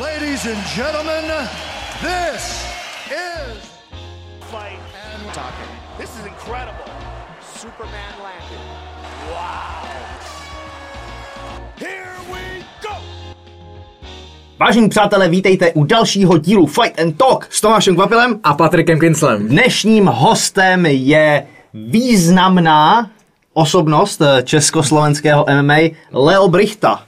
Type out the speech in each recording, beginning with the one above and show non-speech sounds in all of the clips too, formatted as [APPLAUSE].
Ladies and gentlemen, this is fight and talking. This is incredible. Superman landed. Wow. Here we go. Vážení přátelé, vítejte u dalšího dílu Fight and Talk s Tomášem Kvapilem. A Patrikem Kinslem. Dnešním hostem je významná osobnost eh, československého MMA Leo Brichta.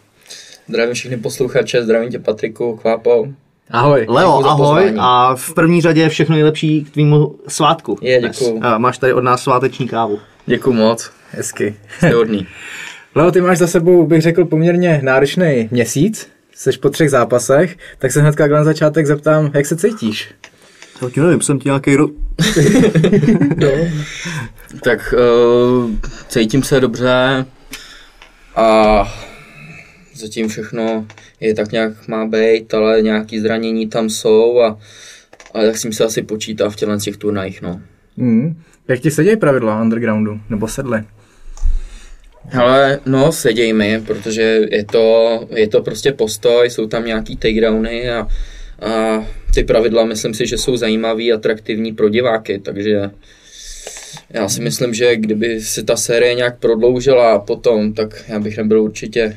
Zdravím všechny posluchače, zdravím tě Patriku, Kvápo. Ahoj. Leo, ahoj a v první řadě všechno nejlepší k tvýmu svátku. Je, děkuju. A máš tady od nás sváteční kávu. Děkuji moc, Hezky. jste hodný. [LAUGHS] Leo, ty máš za sebou, bych řekl, poměrně náročný měsíc. Jsi po třech zápasech, tak se hnedka na začátek zeptám, jak se cítíš? Já ti nevím, jsem ti nějaký ro... [LAUGHS] tak uh, cítím se dobře a zatím všechno je tak nějak má být, ale nějaký zranění tam jsou a, a tak si mi se asi počítá v těchto těch turnajích, no. Hmm. Jak ti sedějí pravidla undergroundu? Nebo sedly? Ale no, seděj mi, protože je to, je to prostě postoj, jsou tam nějaký takedowny a, a ty pravidla myslím si, že jsou zajímavý, atraktivní pro diváky, takže já si myslím, že kdyby se ta série nějak prodloužila potom, tak já bych nebyl určitě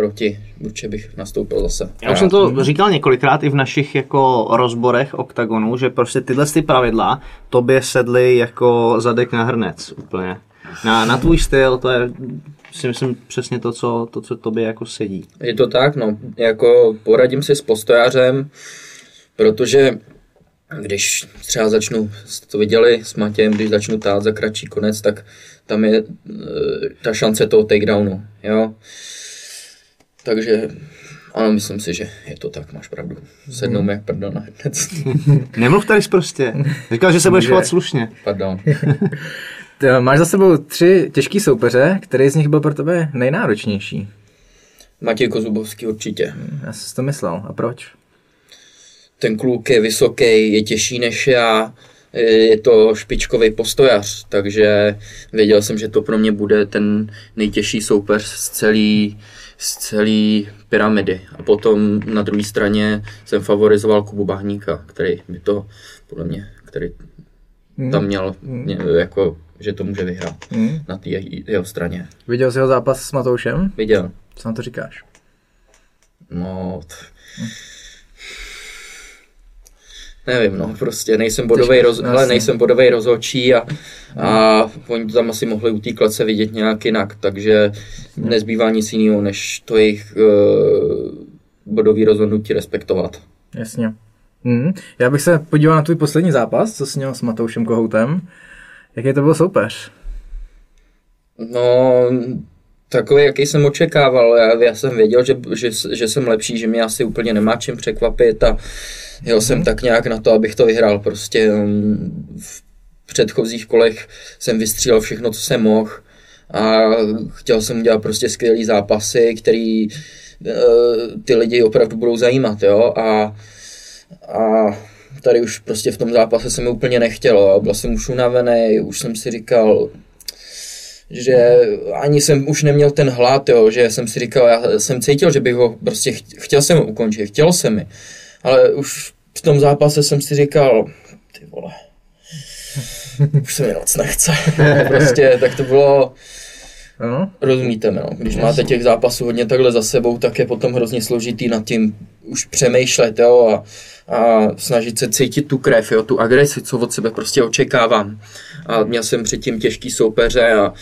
proti, určitě bych nastoupil zase. Já už jsem to říkal několikrát i v našich jako rozborech OKTAGONu, že prostě tyhle ty pravidla tobě sedly jako zadek na hrnec úplně. Na, na tvůj styl, to je si myslím přesně to, co, to, co tobě jako sedí. Je to tak, no, jako poradím si s postojářem, protože když třeba začnu, jste to viděli s Matějem, když začnu tát za kratší konec, tak tam je e, ta šance toho takedownu, jo. Takže ano, myslím si, že je to tak, máš pravdu. Sednou mi jak prdel na hned. [LAUGHS] Nemluv tady prostě. Říkal, že se budeš chovat slušně. Pardon. [LAUGHS] Máš za sebou tři těžký soupeře, který z nich byl pro tebe nejnáročnější? Matěj Kozubovský určitě. Já jsem si to myslel. A proč? ten kluk je vysoký, je těžší než já, je to špičkový postojař, takže věděl jsem, že to pro mě bude ten nejtěžší soupeř z celý, z celý pyramidy. A potom na druhé straně jsem favorizoval Kubu Bahníka, který by to, podle mě, který tam měl, mě, jako, že to může vyhrát Hmm. na té jeho straně. Viděl jsi jeho zápas s Matoušem? Viděl. Co na to říkáš? No, t... nevím, no, prostě nejsem bodový, roz... hele, nejsem bodový rozhodčí a, a oni tam asi mohli u té klece vidět nějak jinak, takže nezbývá nic jiného, než to jejich uh, bodový rozhodnutí respektovat. Jasně. Hmm. Já bych se podíval na tvůj poslední zápas, co jsi měl s Matoušem Kohoutem. Jaký to byl soupeř? No, takový, jaký jsem očekával. Já, já jsem věděl, že, že, že jsem lepší, že mě asi úplně nemá čím překvapit a jel jsem tak nějak na to, abych to vyhrál. Prostě um, v předchozích kolech jsem vystřílel všechno, co jsem mohl a chtěl jsem udělat prostě skvělý zápasy, který uh, ty lidi opravdu budou zajímat, jo, a, a tady už prostě v tom zápase se mi úplně nechtělo a byl jsem už unavený, už jsem si říkal, že ani jsem už neměl ten hlad, jo, že jsem si říkal, já jsem cítil, že bych ho prostě ch- chtěl jsem ho ukončit, chtěl jsem mi, ale už v tom zápase jsem si říkal, ty vole, už se mi moc nechce, [LAUGHS] prostě, tak to bylo, No? rozumíte mi, no. když máte těch zápasů hodně takhle za sebou, tak je potom hrozně složitý nad tím už přemýšlet, jo, a, a snažit se cítit tu krev, jo, tu agresi, co od sebe prostě očekávám. A měl jsem předtím těžký soupeře a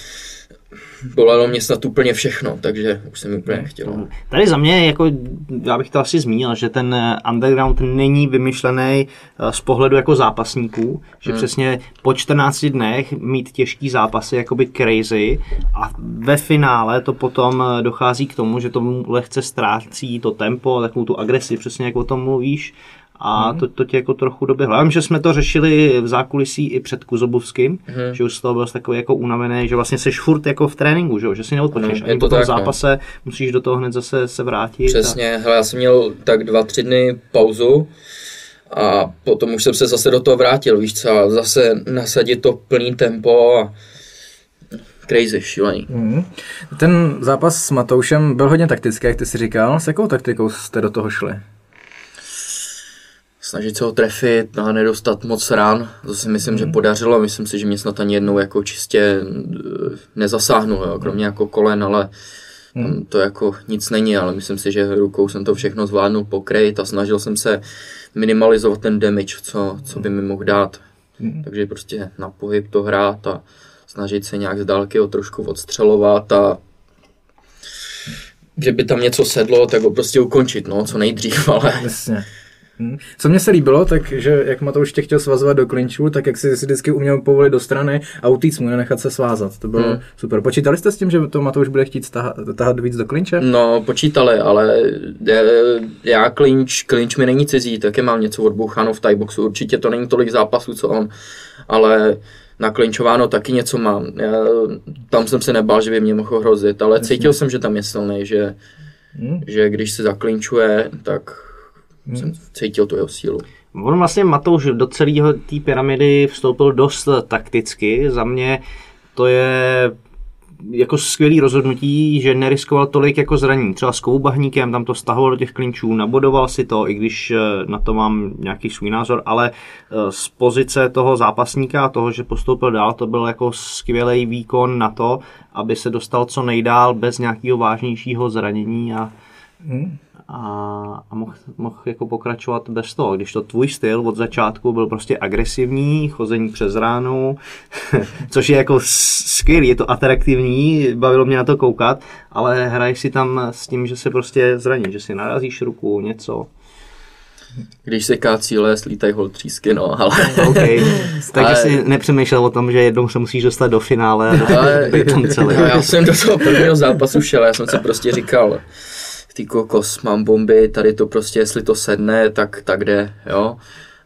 bolelo mě snad úplně všechno, takže už jsem úplně nechtěl. Tady za mě, jako, já bych to asi zmínil, že ten eh, underground není vymyšlený eh, z pohledu jako zápasníků, že Hmm. přesně po 14 dnech mít těžký zápasy jakoby crazy a ve finále to potom eh, dochází k tomu, že tomu lehce ztrácí to tempo, takovou tu agresi, přesně jak o tom mluvíš a to, to tě jako trochu doběhlo. Já vím, že jsme to řešili v zákulisí i před Kuzobovským, že už z toho byl jsi takový jako unavený, že vlastně jsi furt jako v tréninku, že, že si neodpočneš. No, Ani je po to tom tak, no. zápase musíš do toho hned zase se vrátit. Přesně, hele, já jsem měl tak dva, tři dny pauzu a potom už jsem se zase do toho vrátil, víš co, a zase nasadit to plný tempo a crazy, šílený. Mhm. Ten zápas s Matoušem byl hodně taktický, jak ty si říkal. S jakou taktikou jste do toho šli? Snažit se ho trefit a nedostat moc ran. To si myslím, mm. že podařilo. Myslím si, že mě snad ani jednou jako čistě eh, nezasáhnul, jo, kromě jako kolen, ale mm. to jako nic není, ale myslím si, že rukou jsem to všechno zvládnul pokrejt a snažil jsem se minimalizovat ten damage, co, co by mi mohl dát. Mm. Takže prostě na pohyb to hrát a snažit se nějak z dálky ho trošku odstřelovat a že by tam něco sedlo, tak ho prostě ukončit, no, co nejdřív, [LAUGHS] ale... Jasně. Hmm. Co mě se líbilo, tak že jak Matouš tě chtěl svazovat do klinčů, tak jak si, si vždycky uměl povolit do strany a utíct mu, nenechat se svázat. To bylo hmm. super. Počítali jste s tím, že to Matouš bude chtít tahat, tahat víc do klinče? No, počítali, ale já klinč, klinč mi není cizí, taky mám něco odboucháno v boxu. Určitě to není tolik zápasů, co on, ale naklinčováno taky něco mám. Já, tam jsem se nebál, že by mě mohl hrozit, ale Jasně. cítil jsem, že tam je silný, že, hmm. že když se zaklinčuje, tak hmm. jsem cítil tu jeho sílu. On vlastně Matouš do celého té pyramidy vstoupil dost takticky. Za mě to je jako skvělý rozhodnutí, že neriskoval tolik jako zranění. Třeba s koubahníkem tam to stahoval do těch klinčů, nabodoval si to, i když eh, na to mám nějaký svůj názor, ale eh, z pozice toho zápasníka a toho, že postoupil dál, to byl jako skvělý výkon na to, aby se dostal co nejdál bez nějakého vážnějšího zranění a hmm a, a mohl moh jako pokračovat bez toho. Když to tvůj styl od začátku byl prostě agresivní, chození přes ránu, [LAUGHS] což je jako skvělý, je to atraktivní, bavilo mě na to koukat, ale hraješ si tam s tím, že se prostě zraní, že si narazíš ruku, něco. Když se cíle, slítají hol třísky, no, ale... okay. [LAUGHS] Takže ale... jsi nepřemýšlel o tom, že jednou se musíš dostat do finále a ale... tam celý. Já jsem do toho prvního zápasu šel, já jsem si prostě říkal, ty kokos, mám bomby, tady to prostě, jestli to sedne, tak, tak jde, jo.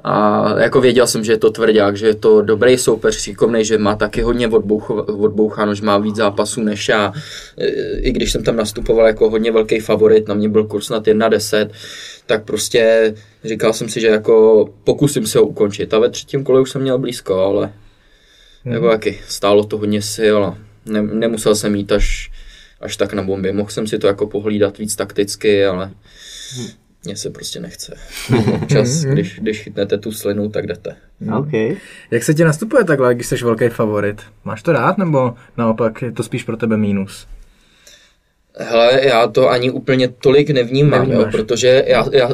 A jako věděl jsem, že je to tvrdák, že je to dobrý soupeř, šikovný, že má taky hodně odboucháno, že má víc zápasů než já. I když jsem tam nastupoval jako hodně velký favorit, na mě byl kurz nad 1.10, tak prostě říkal jsem si, že jako pokusím se ho ukončit. A ve třetím kole už jsem měl blízko, ale hmm. jako jaký, stálo to hodně sil a ne, nemusel jsem jít až až tak na bomby. Mohl jsem si to jako pohlídat víc takticky, ale mně se prostě nechce. Čas, [LAUGHS] když, když chytnete tu slinu, tak jdete. Okay. Jak se ti nastupuje takhle, když jsi velký favorit? Máš to rád, nebo naopak je to spíš pro tebe mínus? Hele, já to ani úplně tolik nevnímám, jo, protože já, já,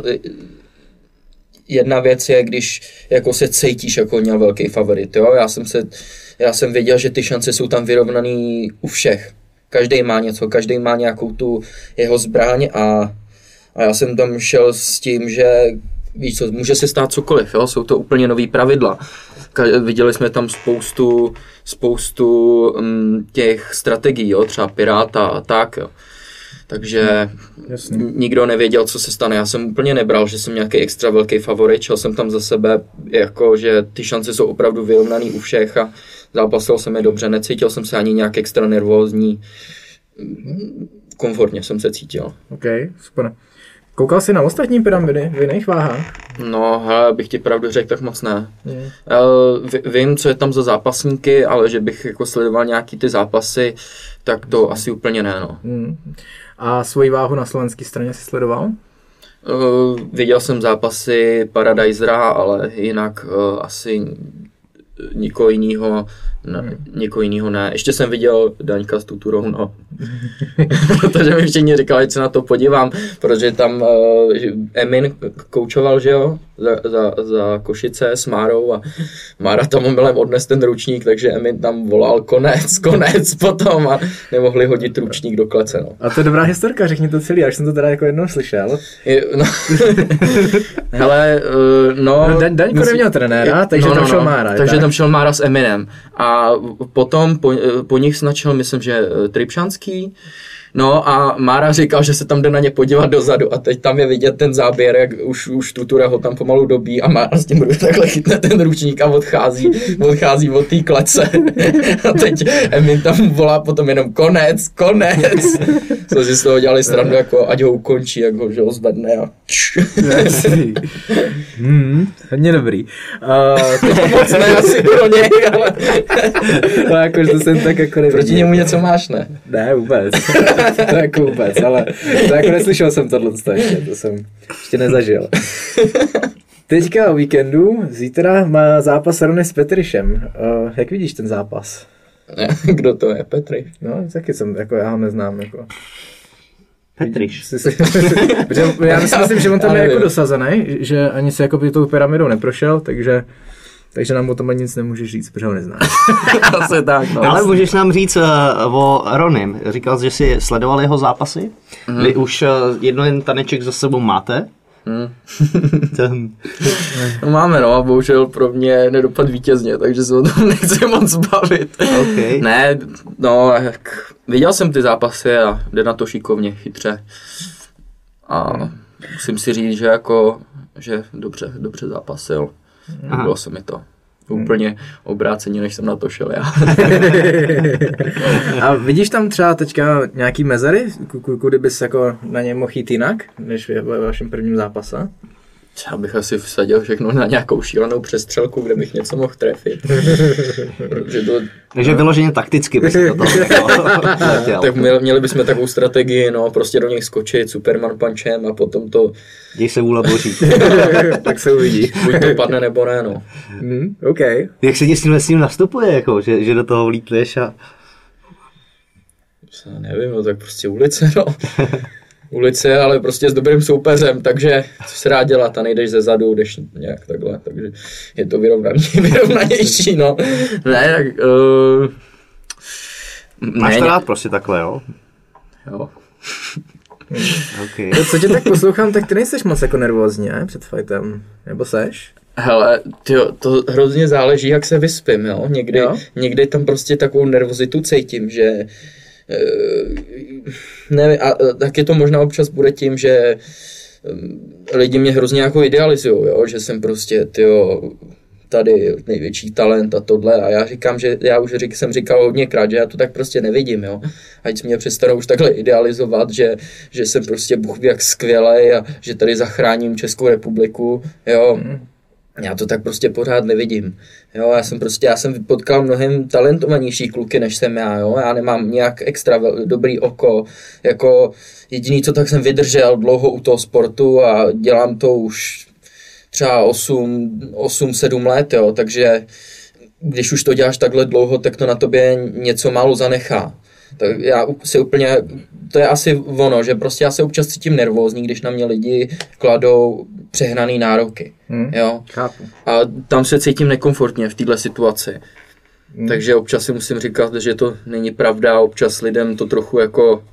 jedna věc je, když jako se cítíš jako měl velký favorit, jo, já jsem se, já jsem věděl, že ty šance jsou tam vyrovnaný u všech, Každý má něco, každý má nějakou tu jeho zbraň a, a já jsem tam šel s tím, že víš co, může se stát cokoliv, jo? jsou to úplně nový pravidla. Ka- viděli jsme tam spoustu, spoustu um, těch strategií, jo? třeba Piráta a tak. Jo? Takže Jasně. nikdo nevěděl, co se stane. Já jsem úplně nebral, že jsem nějaký extra velký favorit, šel jsem tam za sebe, jako, že ty šance jsou opravdu vyrovnané u všech a zápasil jsem je dobře, necítil jsem se ani nějak extra nervózní, komfortně jsem se cítil. OK, super. Koukal jsi na ostatní pyramidy v jiných váhách? No, hele, bych ti pravdu řekl, tak moc ne. Yeah. Vím, co je tam za zápasníky, ale že bych jako sledoval nějaký ty zápasy, tak to asi úplně ne, no. Mm. A svoji váhu na slovenské straně si sledoval? Uh, viděl jsem zápasy Paradisera, ale jinak uh, asi nikoho jiného ne, hmm. někoho jiného ne. Ještě jsem viděl Daňka s tuturou, no. [LAUGHS] [LAUGHS] protože mi všichni říkali, že se na to podívám, protože tam uh, Emin koučoval, že jo, za, za, za Košice s Márou a Mára tam omylem odnes ten ručník, takže Emin tam volal konec, [LAUGHS] konec potom a nemohli hodit ručník do klece, no. A to je dobrá historka, řekni to celý, až jsem to teda jako jednou slyšel. Je, no. [LAUGHS] Hele, uh, no... no Dan, Daňko neměl trenéra, takže no, no, tam šel no, Mára. Takže tak? tam šel Mára s Eminem a potom po, po nich snačil, myslím, že eh, Tripšanský, No a Mára říkal, že se tam jde na ně podívat dozadu a teď tam je vidět ten záběr, jak už, už Tutura ho tam pomalu dobí a Mára s tím [LAUGHS] takhle chytne ten ručník a odchází, odchází od té klece. [LAUGHS] a teď Emin tam volá potom jenom konec, konec. [LAUGHS] Co si z toho dělali stranu, jako ať ho ukončí, jak že ho zvedne a [LAUGHS] hmm, hodně dobrý. Uh, to [LAUGHS] moc ne asi pro něj, ale... no jakože to jsem tak jako Proti němu něco máš, ne? Ne, vůbec. to jako vůbec, ale to jako neslyšel jsem tohle ještě, to jsem ještě nezažil. Teďka o víkendu, zítra má zápas Rony s Petrišem. Uh, jak vidíš ten zápas? [LAUGHS] Kdo to je? Petry. No, taky jsem, jako já ho neznám, jako. Petriš. [LAUGHS] Já si myslím, že on tam je jako dosazený, že ani se jako by tou pyramidou neprošel, takže takže nám o tom ani nic nemůžeš říct, protože ho neznáš. [LAUGHS] Asi tak, no. Ale můžeš nám říct uh, o Ronim. Říkal jsi, že jsi sledoval jeho zápasy. Mhm. Vy už uh, jeden taneček za sebou máte. Mhm. [LAUGHS] Ten, No máme, no, a bohužel pro mě nedopad vítězně, takže se o tom [LAUGHS] nechci moc bavit. OK. Ne, no, jak, viděl jsem ty zápasy a jde na to šikovně, chytře. A musím si říct, že jako, že dobře, dobře zápasil. Líbilo se mi to. Úplně obráceně, než jsem na to šel já. [LAUGHS] A vidíš tam třeba teďka nějaký mezery, ku- ku- kudy bys jako na ně mohl jít jinak, než ve vašem prvním zápase? Já bych asi vsadil všechno na nějakou šílenou přestřelku, kde bych něco mohl trefit. Protože to, takže vyloženě takticky toho [LAUGHS] letěl. tak měli, měli bychom takovou strategii, no, prostě do něj skočit Superman punchem a potom to Děj se vůle boží. [LAUGHS] tak se uvidí. buď to padne nebo ne, no. Hmm, OK. Jak se ti s tím, s tím nastupuje, jako, že, že do toho vlítneš a... Já nevím, no tak prostě ulice, no. Ulice, ale prostě s dobrým soupeřem, takže co se rád dělat a nejdeš ze zadu, jdeš nějak takhle, takže je to vyrovnaný, [LAUGHS] vyrovnanější, no. Ne, tak... Uh, Máš ne, to rád prostě takhle, jo? Jo. [LAUGHS] Okay. To, co tě tak poslouchám, tak ty nejseš moc jako nervózní, ne? Před fightem. Nebo seš? Hele, tyjo, to hrozně záleží, jak se vyspím, jo. Někdy, Jo? někdy tam prostě takovou nervozitu cítím, že eh, nevím, a a taky to možná občas bude tím, že eh, lidi mě hrozně jako idealizují, jo, že jsem prostě, tyjo, tady největší talent a tohle a já říkám, že já už řík, jsem říkal hodněkrát, že já to tak prostě nevidím, jo. Ať mě přestanou už takhle idealizovat, že, že jsem prostě Bůh jak skvělej a že tady zachráním Českou republiku, jo. Já to tak prostě pořád nevidím. Jo, já jsem prostě, já jsem potkal mnohem talentovanější kluky, než jsem já, jo. Já nemám nějak extra dobrý oko, jako jediný, co tak jsem vydržel dlouho u toho sportu a dělám to už třeba 8, 8 7 let, jo, takže když už to děláš takhle dlouho, tak to na tobě něco málo zanechá. Tak já si úplně, to je asi ono, že prostě já se občas cítím nervózní, když na mě lidi kladou přehnaný nároky. Hmm. Jo. Chápu. A tam se cítím nekomfortně v této situaci. Takže občas si musím říkat, že to není pravda, občas lidem to trochu jako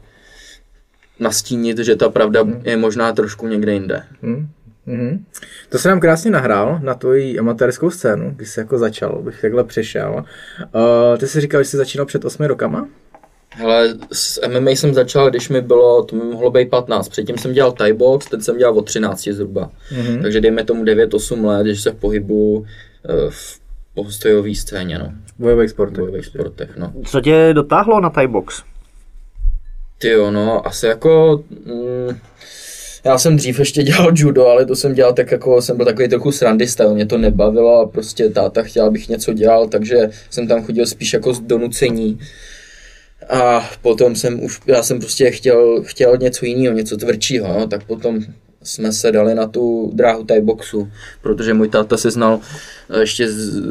nastínit, že ta pravda je možná trošku někde jinde. Hmm. Mhm. To se nám krásně nahrál na tvoji amatérskou scénu, když jsi jako začal, bych takhle přešel. Uh, ty jsi říkal, že jsi začínal před osmi rokama? Hele, s MMA jsem začal, když mi bylo, to mi mohlo být 15. Předtím jsem dělal Thai box, ten jsem dělal od 13 zhruba. Mm-hmm. Takže dejme tomu 9-8 let, když se pohybu eh, v postojové scéně, no. V bojových V sportech. bojových sportech, no. Co tě dotáhlo na Thai box? Ty jo, no, asi jako... Mm, já jsem dřív ještě dělal judo, ale to jsem dělal tak jako, jsem byl takový trochu srandista, mě to nebavilo a prostě táta chtěl, abych něco dělal, takže jsem tam chodil spíš jako z donucení. A potom jsem už, já jsem prostě chtěl, chtěl něco jiného, něco tvrdšího, no, tak potom jsme se dali na tu dráhu Thai boxu, protože můj táta se znal ještě z,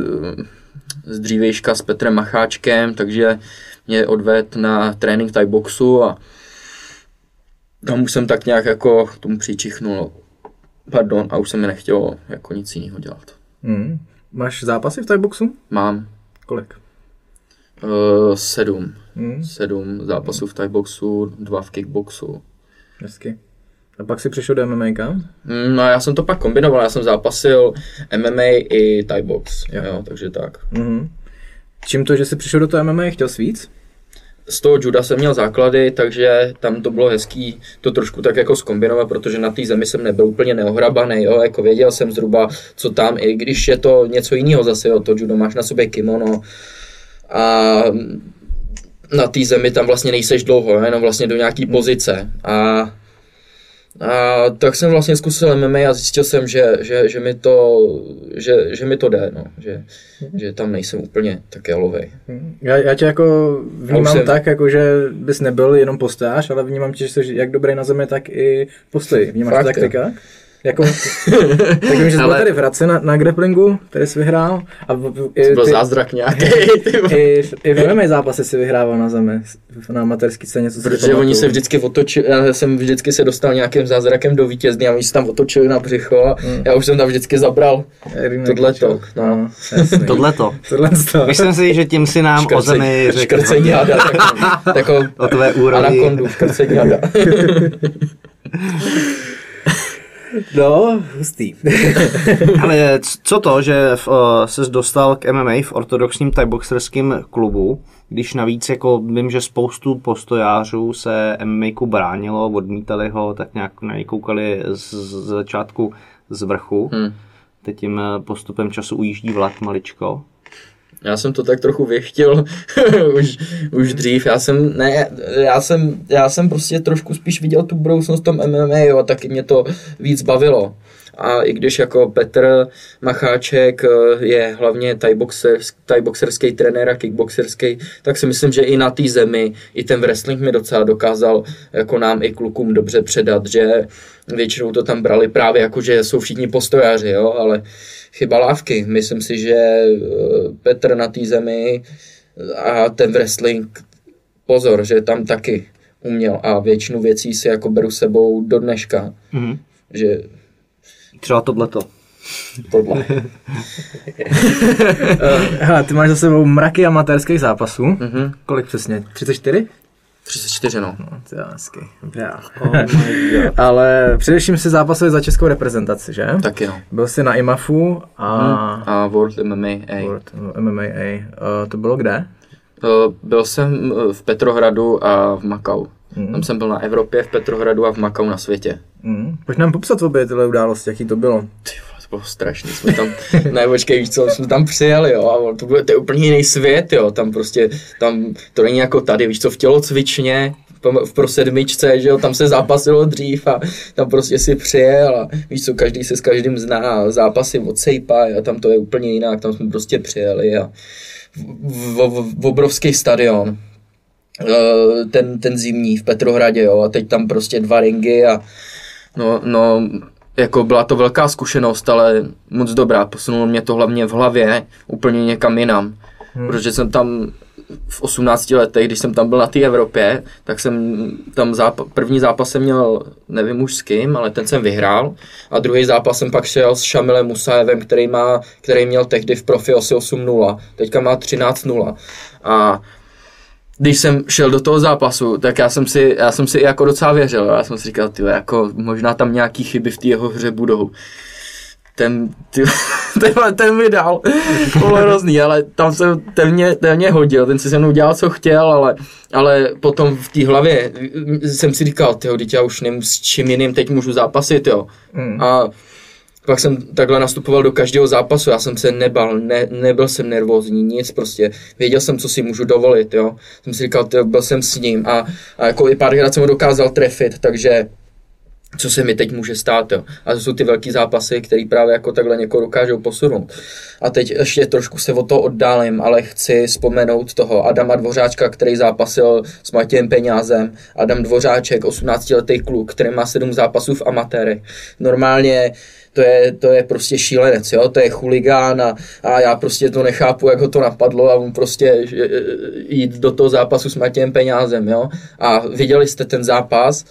z dřívejška s Petrem Macháčkem, takže mě odvedl na trénink Thai boxu a tam už jsem tak nějak jako k tomu přičichnul, pardon, a už se mi nechtělo jako nic jiného dělat. Hmm. Máš zápasy v Thaiboxu? Mám Kolik? uh, sedm, Hmm. sedm zápasů v Thai boxu, dva v kickboxu. Hezky. A pak si přišel do MMA kam? Mm, No já jsem to pak kombinoval, já jsem zápasil MMA i Thai box, Jo. jo, takže tak. Mhm. Čím to, že jsi přišel do toho MMA, chtěl jsi víc? Z toho juda jsem měl základy, takže tam to bylo hezký to trošku tak jako skombinovat, protože na té zemi jsem nebyl úplně neohrabaný, jo, jako věděl jsem zhruba, co tam, i když je to něco jiného zase, jo, to judo máš na sobě kimono a na té zemi tam vlastně nejseš dlouho, jenom vlastně do nějaký pozice a a tak jsem vlastně zkusil MMA a zjistil jsem, že, že, že, mi, to, že, že mi to jde, no. že, že tam nejsem úplně tak jalovej. Já, já tě jako vnímám jsem- tak, jako že bys nebyl jenom postář, ale vnímám tě, že jsi jak dobrý na zemi, tak i v postoji. Vnímáš Fakt, to tak jo. Jako, [LAUGHS] tak vím, že jsi byl Ale- tady v Hradci na, na grapplingu, tady jsi vyhrál. A v- v- i, To byl ty- zázrak nějaký. [LAUGHS] i, v- I v MMA zápasy si vyhrával na zemi, na amatérský scéně, co Protože pamatuju. oni se vždycky otočili, já jsem vždycky se dostal nějakým zázrakem do vítězny a oni se tam otočili na břicho a já už jsem tam vždycky zabral. Tohleto, no. no. Tohleto. Tohle to. Myslím si, že tím si nám o zemi řekl škrcení hada, jako, [LAUGHS] jako o tvé úrovni. anakondu, škrcení hada. No, hustý. [LAUGHS] Ale co to, že v, uh, ses dostal k MMA v ortodoxním thaiboxerském klubu, když navíc jako vím, že spoustu postojářů se MMA bránilo, odmítali ho, tak nějak na něj koukali z, z začátku z vrchu. Hmm. Teď jim eh, postupem času ujíždí vlak maličko. Já jsem to tak trochu věchtil [LAUGHS] už, už dřív. Já jsem, ne, já jsem, já jsem prostě trošku spíš viděl tu budoucnost v tom MMA jo, a taky mě to víc bavilo. A i když jako Petr Macháček eh, je hlavně thaiboxerský trenér a kickboxerský, tak si myslím, že i na té zemi, i ten wrestling mi docela dokázal jako nám i klukům dobře předat, že většinou to tam brali právě jako, že jsou všichni postojáři, jo, ale chyba lávky. Myslím si, že eh, Petr na té zemi a ten wrestling, pozor, že tam taky uměl a většinu věcí si jako beru sebou do dneška, Mhm. že Třeba tohleto. tohle. [LAUGHS] Hele, ty máš za sebou mraky amatérských zápasů. Mhm. Kolik přesně? 34? 34, no. No, to je hezky. [LAUGHS] Ale především si zápasil za českou reprezentaci, že? Taky no. Byl jsi na IMAFu a A World MMA. World MMA. Uh, to bylo kde? Eh, Byl jsem eh, v Petrohradu a v Makau. Tam jsem byl na Evropě, v Petrohradu a v Makau na světě. Mm. Pojď nám popsat obě tyhle události, jaký to bylo. Ty vole, to bylo strašný, jsme tam, [LAUGHS] ne počkej, víš co, jsme tam přijeli, jo, a to, byl, to je úplně jiný svět, jo, tam prostě, tam, to není jako tady, víš co, v tělocvičně, v pro sedmičce, že jo, tam se zápasilo dřív a tam prostě si přijel a víš co, každý se s každým zná a zápasy odsejpá a tam to je úplně jinak, tam jsme prostě přijeli a v, v, v obrovský stadion, ten, ten zimní v Petrohradě, jo, a teď tam prostě dva ringy a no, no, jako byla to velká zkušenost, ale moc dobrá, posunulo mě to hlavně v hlavě úplně někam jinam, hmm. protože jsem tam v 18 letech, když jsem tam byl na té Evropě, tak jsem tam zápa- první zápas jsem měl, nevím už s kým, ale ten jsem vyhrál. A druhý zápas jsem pak šel s Šamilem Musajevem, který, má, který měl tehdy v profi asi 8-0, teďka má 13-0 a když jsem šel do toho zápasu, tak já jsem si, já jsem si i jako docela věřil. Já jsem si říkal, ty jako možná tam nějaký chyby v té jeho hře budou. Ten, ty, [LAUGHS] ten, ten mi dal, bylo hrozný, ale tam jsem, ten mě, ten mě hodil, ten si se mnou dělal, co chtěl, ale, ale potom v té hlavě jsem si říkal, teď já už nevím, s čím jiným teď můžu zápasit, jo. Mm. A pak jsem takhle nastupoval do každého zápasu, já jsem se nebal, ne, nebyl jsem nervózní, nic prostě, věděl jsem, co si můžu dovolit, jo. Jsem si říkal, byl jsem s ním a, a jako i párkrát jsem ho dokázal trefit, takže co se mi teď může stát, jo. A to jsou ty velký zápasy, které právě jako takhle někoho dokážou posunout. A teď ještě trošku se od toho oddálím, ale chci vzpomenout toho Adama Dvořáčka, který zápasil s Matějem Peňázem. Adam Dvořáček, 18-letý kluk, který má 7 zápasů v amatérech. Normálně to je, to je prostě šílenec, jo? to je chuligán a, a já prostě to nechápu, jak ho to napadlo a on prostě že, jít do toho zápasu s Matějem Peňázem, jo. A viděli jste ten zápas,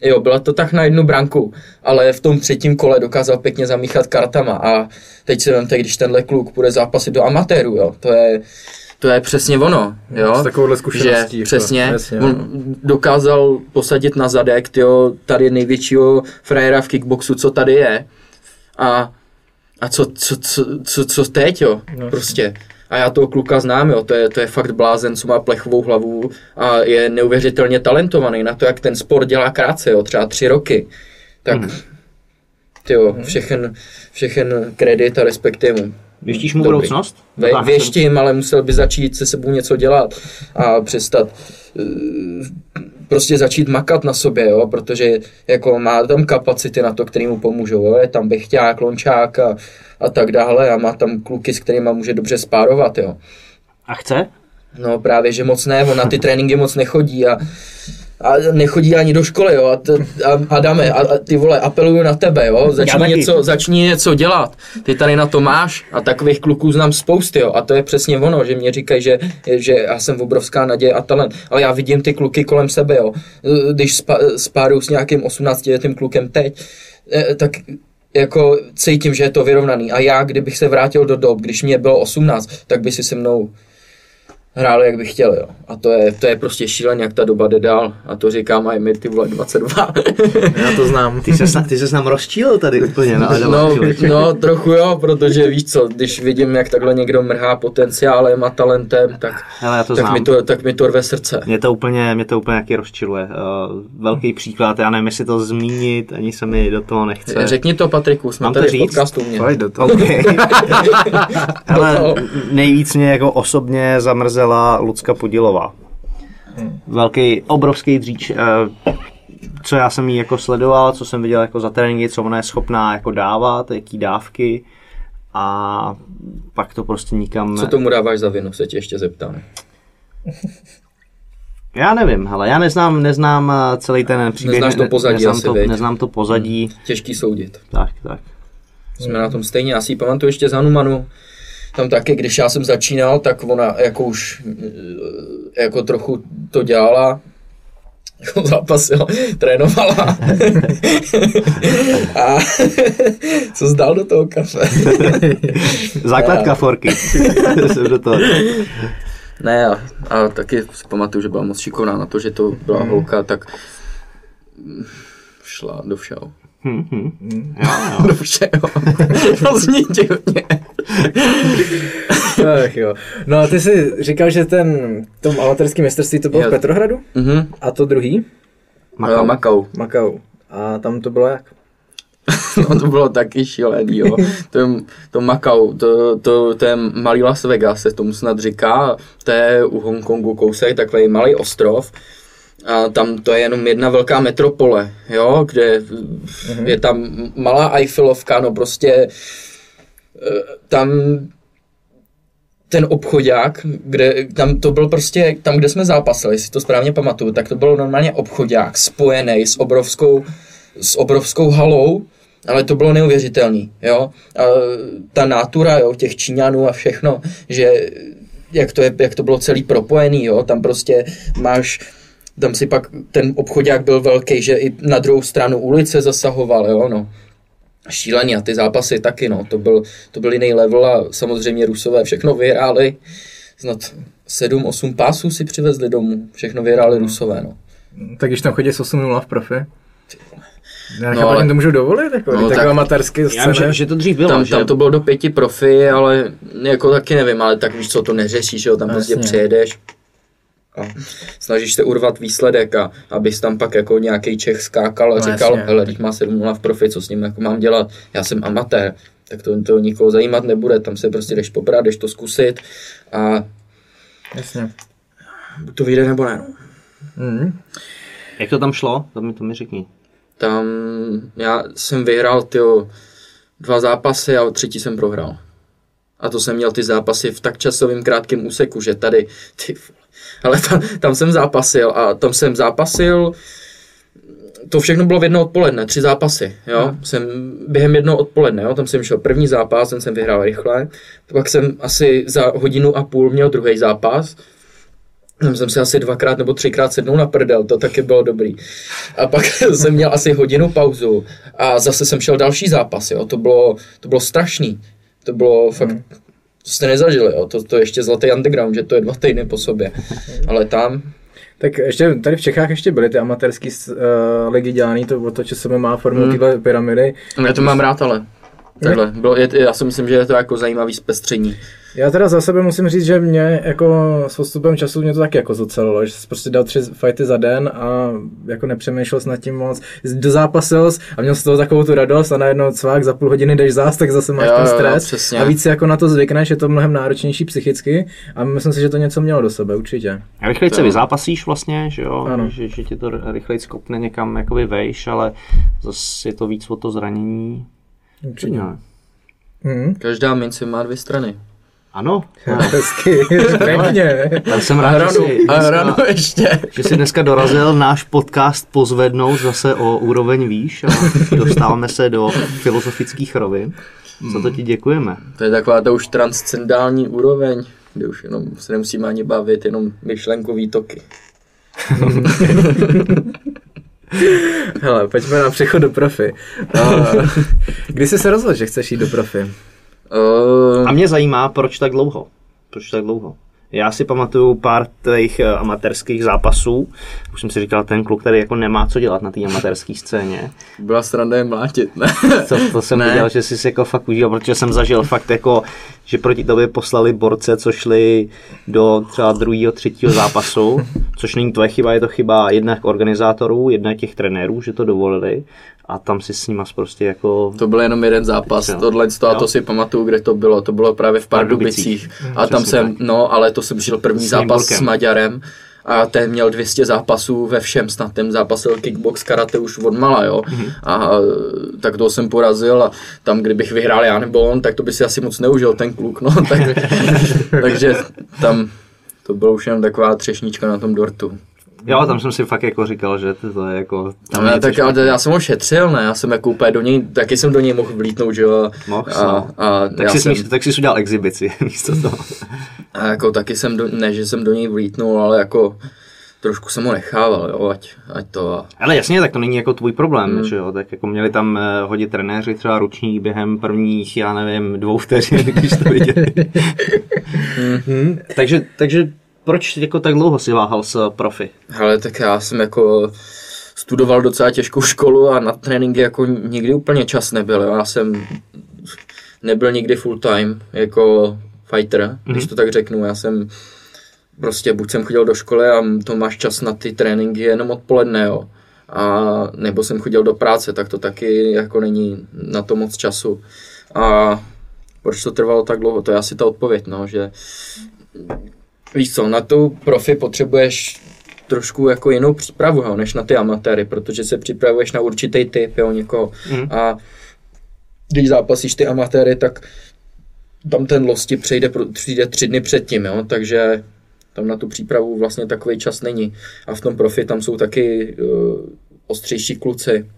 Jo, byla to tak na jednu branku, ale v tom třetím kole dokázal pěkně zamíchat kartama a teď si vemte, když tenhle kluk bude zápasit do amatéru, jo, to je, to je přesně ono, jo. S takovouhle zkušeností, Že jako, přesně, no. on dokázal posadit na zadek, tyjo, tady největšího frajera v kickboxu, co tady je. A, a co, co, co, co, co teď, jo, No. prostě. A já toho kluka znám, jo, to je, to je fakt blázen, co má plechovou hlavu a je neuvěřitelně talentovaný na to, jak ten sport dělá krátce, jo, třeba tři roky. Tak, Hmm. tyjo, všechen, všechen kredit a respekt jemu. Věštíš mu Dobrý. budoucnost? Ve, věštím, ale musel by začít se sebou něco dělat a přestat eh, prostě začít makat na sobě, jo, protože jako má tam kapacity na to, který mu pomůžou, jo, je tam Bechťák, Lončák a, a tak dále. A má tam kluky, s kterými může dobře spárovat, jo. A chce? No právě, že moc ne, on na ty tréninky moc nechodí a a nechodí ani do školy, jo, a, t, a Adame, a, a ty vole, apeluju na tebe, jo, začni něco, začni něco dělat, ty tady na to máš a takových kluků znám spousty, jo, a to je přesně ono, že mě říkají, že, že já jsem obrovská naděje a talent, ale já vidím ty kluky kolem sebe, jo, když spa, spáru s nějakým 18-letým klukem teď, eh, tak jako cítím, že je to vyrovnaný. A já, kdybych se vrátil do dob, když mě bylo 18, tak by si se mnou hrál, jak bych chtěl, jo. A to je, to je prostě šíleně, jak ta doba jde dál. A to říkám i mi, ty vole, 22. [LAUGHS] Já to znám. Ty se, ty se nám rozčílil tady úplně No, člověče. [LAUGHS] no, trochu jo, protože víš co, když vidím, jak takhle někdo mrhá potenciálem a talentem, tak, Hele, já to tak, znám. mi to, tak mi to rve srdce. Mě to úplně, mě to úplně jaký rozčiluje. Uh, velký příklad, já nevím, jestli to zmínit, ani se mi do toho nechce. Řekni to, Patriku, jsme Mám to tady v říct? podcastu mě. Pojď do toho. [LAUGHS] Okay. Ale toho. nejvíc mě jako osobně zamrzela Lucka Podilová. Velký, obrovský dříč. eh, Co já jsem jí jako sledoval, co jsem viděl jako za tréninky, co ona je schopná jako dávat, jaký dávky a pak to prostě nikam... Co tomu dáváš za vinu, se tě ještě zeptám. [LAUGHS] Já nevím, hele, já neznám, neznám eh, celý ten příběh. Neznáš to pozadí neznám asi, to, neznám to pozadí, Těžký soudit. tak, tak. Jsme na tom stejně. Já si ji pamatuju ještě z Hanumanu. Tam taky, když já jsem začínal, tak ona jako už eh, jako trochu to dělala, jako zápasil, trénovala. [LAUGHS] A [LAUGHS] co zdal do toho kafe? [LAUGHS] Základka Já. forky. Jsem do toho. Ne, a, a taky si pamatuju, že byla moc šikovná na to, že to byla holka, tak šla do všeho. Hm, hm. Jo, jo. Do všeho. [LAUGHS] To zní divně. Ach jo. No a ty jsi říkal, že ten, v tom amatérském mistrovství to bylo Jo. v Petrohradu? Mhm. A to druhý? Makau. Makau. Makau. A tam to bylo jak? [LAUGHS] No to bylo taky šílený, jo. [LAUGHS] To, to Macau, to, to, to je malý Las Vegas, se tomu snad říká. To je u Hongkongu kousek, takový malý ostrov. A tam to je jenom jedna velká metropole, jo, kde je tam malá Eiffelovka, no prostě eh, tam ten obchodák, kde, tam to byl prostě, tam, kde jsme zápasili, jestli to správně pamatuju, tak to byl normálně obchodák spojený s obrovskou, s obrovskou halou, ale to bylo neuvěřitelný, jo. A ta nátura, jo, těch Číňanů a všechno, že jak to, je, jak to bylo celý propojený, jo, tam prostě máš tam si pak ten obchodák byl velký, že i na druhou stranu ulice zasahoval, jo, no. Šílený a ty zápasy taky, no, to byl, to byl jiný level a samozřejmě Rusové všechno vyhráli, snad 7-8 pásů si přivezli domů, všechno vyhráli Rusové, no. Tak když tam chodí s 8 v profi? Já No, ale- to můžou dovolit, jako, No, no, tak, tak- amatérské Já vím, scény. že, že to dřív bylo, Tam, že tam to bylo do pěti profi, ale jako taky nevím, ale tak víš co, to neřešíš, jo, tam prostě přijedeš a snažíš se urvat výsledek a abys tam pak jako nějaký Čech skákal a No, říkal, jasně. hele, teď má 7 v profi, co s ním jako mám dělat, já jsem amatér, tak to, to nikoho zajímat nebude, tam se prostě jdeš poprat, jdeš to zkusit a Jasně. buď to vyjde nebo ne. Mhm. Jak to tam šlo? To mi, to mi řekni. Tam já jsem vyhrál tyjo, dva zápasy a třetí jsem prohrál. A to jsem měl ty zápasy v tak časovým krátkém úseku, že tady, ty. Ale tam, tam jsem zápasil a tam jsem zápasil, to všechno bylo v jedno odpoledne, tři zápasy, jo, jsem během jednoho odpoledne, jo, tam jsem šel první zápas, ten jsem vyhrál rychle, pak jsem asi za hodinu a půl měl druhý zápas, tam jsem si asi dvakrát nebo třikrát sednul na prdel, to taky bylo dobrý. A pak [LAUGHS] jsem měl asi hodinu pauzu a zase jsem šel další zápas, jo. To bylo, to bylo strašný. To bylo fakt, to jste nezažili, jo. To, to je ještě zlatý underground, že to je dva týdny po sobě. Ale tam, Tak ještě tady v Čechách ještě byly ty amatérské uh, ligy dělaný, to bylo to, že se má formu Hmm. hmm. tyhle pyramidy. já to mám rád, ale takhle. Bylo, je, já si myslím, že je to jako zajímavý zpestření. Já teda za sebe musím říct, že mě jako s postupem času mě to taky jako zocelilo, že jsi prostě dal tři fighty za den a jako nepřemýšlel jsi nad tím moc, dozápasil jsi a měl z toho takovou tu radost a najednou cvák za půl hodiny jdeš zás, tak zase máš Jo, ten jo, stres přesně. a víc si jako na to zvykneš, je to mnohem náročnější psychicky a myslím si, že to něco mělo do sebe, určitě. A rychleji se vyzápasíš vlastně, že jo, Ano. že, že ti to rychleji skopne někam jakoby vejš, ale zase je to víc o to zranění. Určitě. Mhm. Každá mince má dvě strany. Ano, Hezky, [LAUGHS] pěkně. já jsem rád, že jsi, A dneska, ráno ještě. že jsi dneska dorazil náš podcast pozvednout zase o úroveň výš a dostáváme se do filozofických rovin. Za to ti děkujeme. To je taková ta už transcendální úroveň, kde už jenom se nemusíme ani bavit, jenom myšlenkový toky. [LAUGHS] Hele, pojďme na přechod do profi. Uh, kdy jsi se rozhodl, že chceš jít do profi? Uh, A mě zajímá, proč tak dlouho. Proč tak dlouho? Já si pamatuju pár těch eh, amatérských zápasů. Už jsem si říkal, ten kluk tady jako nemá co dělat na té amatérské scéně. byla sranda je mlátit, ne? To, to jsem Ne. viděl, že jsi si jako fakt užil, protože jsem zažil fakt jako, že proti tobě poslali borce, co šli do třeba druhého, třetího zápasu, což není tvoje chyba, je to chyba jednak organizátorů, jednak těch trenérů, že to dovolili a tam si s nima prostě jako... To byl jenom jeden zápas, Jo. tohle to, a to si pamatuju, kde to bylo, to bylo právě v Pardubicích. A tam Přesně jsem, tak. no, ale to jsem žil první S zápas s Maďarem a ten měl 200 zápasů ve všem, snad ten zápasil kickbox, karate už od mala, jo. Mhm. A tak toho jsem porazil a tam, kdybych vyhrál já nebo on, tak to by si asi moc neužil ten kluk, no. [LAUGHS] Tak, [LAUGHS] takže tam to bylo už jenom taková třešnička na tom dortu. Jo, tam jsem si fakt jako říkal, že to, je jako... Tam je tak ale já jsem ho šetřil, ne? Já jsem jako úplně do něj, taky jsem do něj mohl vlítnout, že jo? Mohl a, no. a, tak, já jsi, jsem, tak jsi udělal exibici [LAUGHS] místo toho. a jako taky jsem, do, ne, že jsem do něj vlítnul, ale jako trošku jsem ho nechával, jo, ať, ať to. Ale jasně, tak to není jako tvůj problém, Hmm. že jo, tak jako měli tam eh, hodit trenéři třeba ručník během prvních, já nevím, dvou vteřin, [LAUGHS] když to viděli. [LAUGHS] hmm. takže, takže proč jako tak dlouho si váhal s profi? Ale tak já jsem jako studoval docela těžkou školu a na tréninky jako nikdy úplně čas nebyl. Já jsem nebyl nikdy full time jako fighter, mm-hmm. když to tak řeknu. Já jsem prostě buď jsem chodil do školy a to máš čas na ty tréninky jenom odpoledne, jo. A nebo jsem chodil do práce, tak to taky jako není na to moc času. A proč to trvalo tak dlouho? To je asi ta odpověď, no, že víš co, na tu profi potřebuješ trošku jako jinou přípravu, jo, než na ty amatéry, protože se připravuješ na určitý typ, jo, někoho. Mhm. A když zápasíš ty amatéry, tak tam ten losti přejde, přijde tři dny předtím, jo, takže tam na tu přípravu vlastně takový čas není. A v tom profi tam jsou taky uh, ostřejší kluci.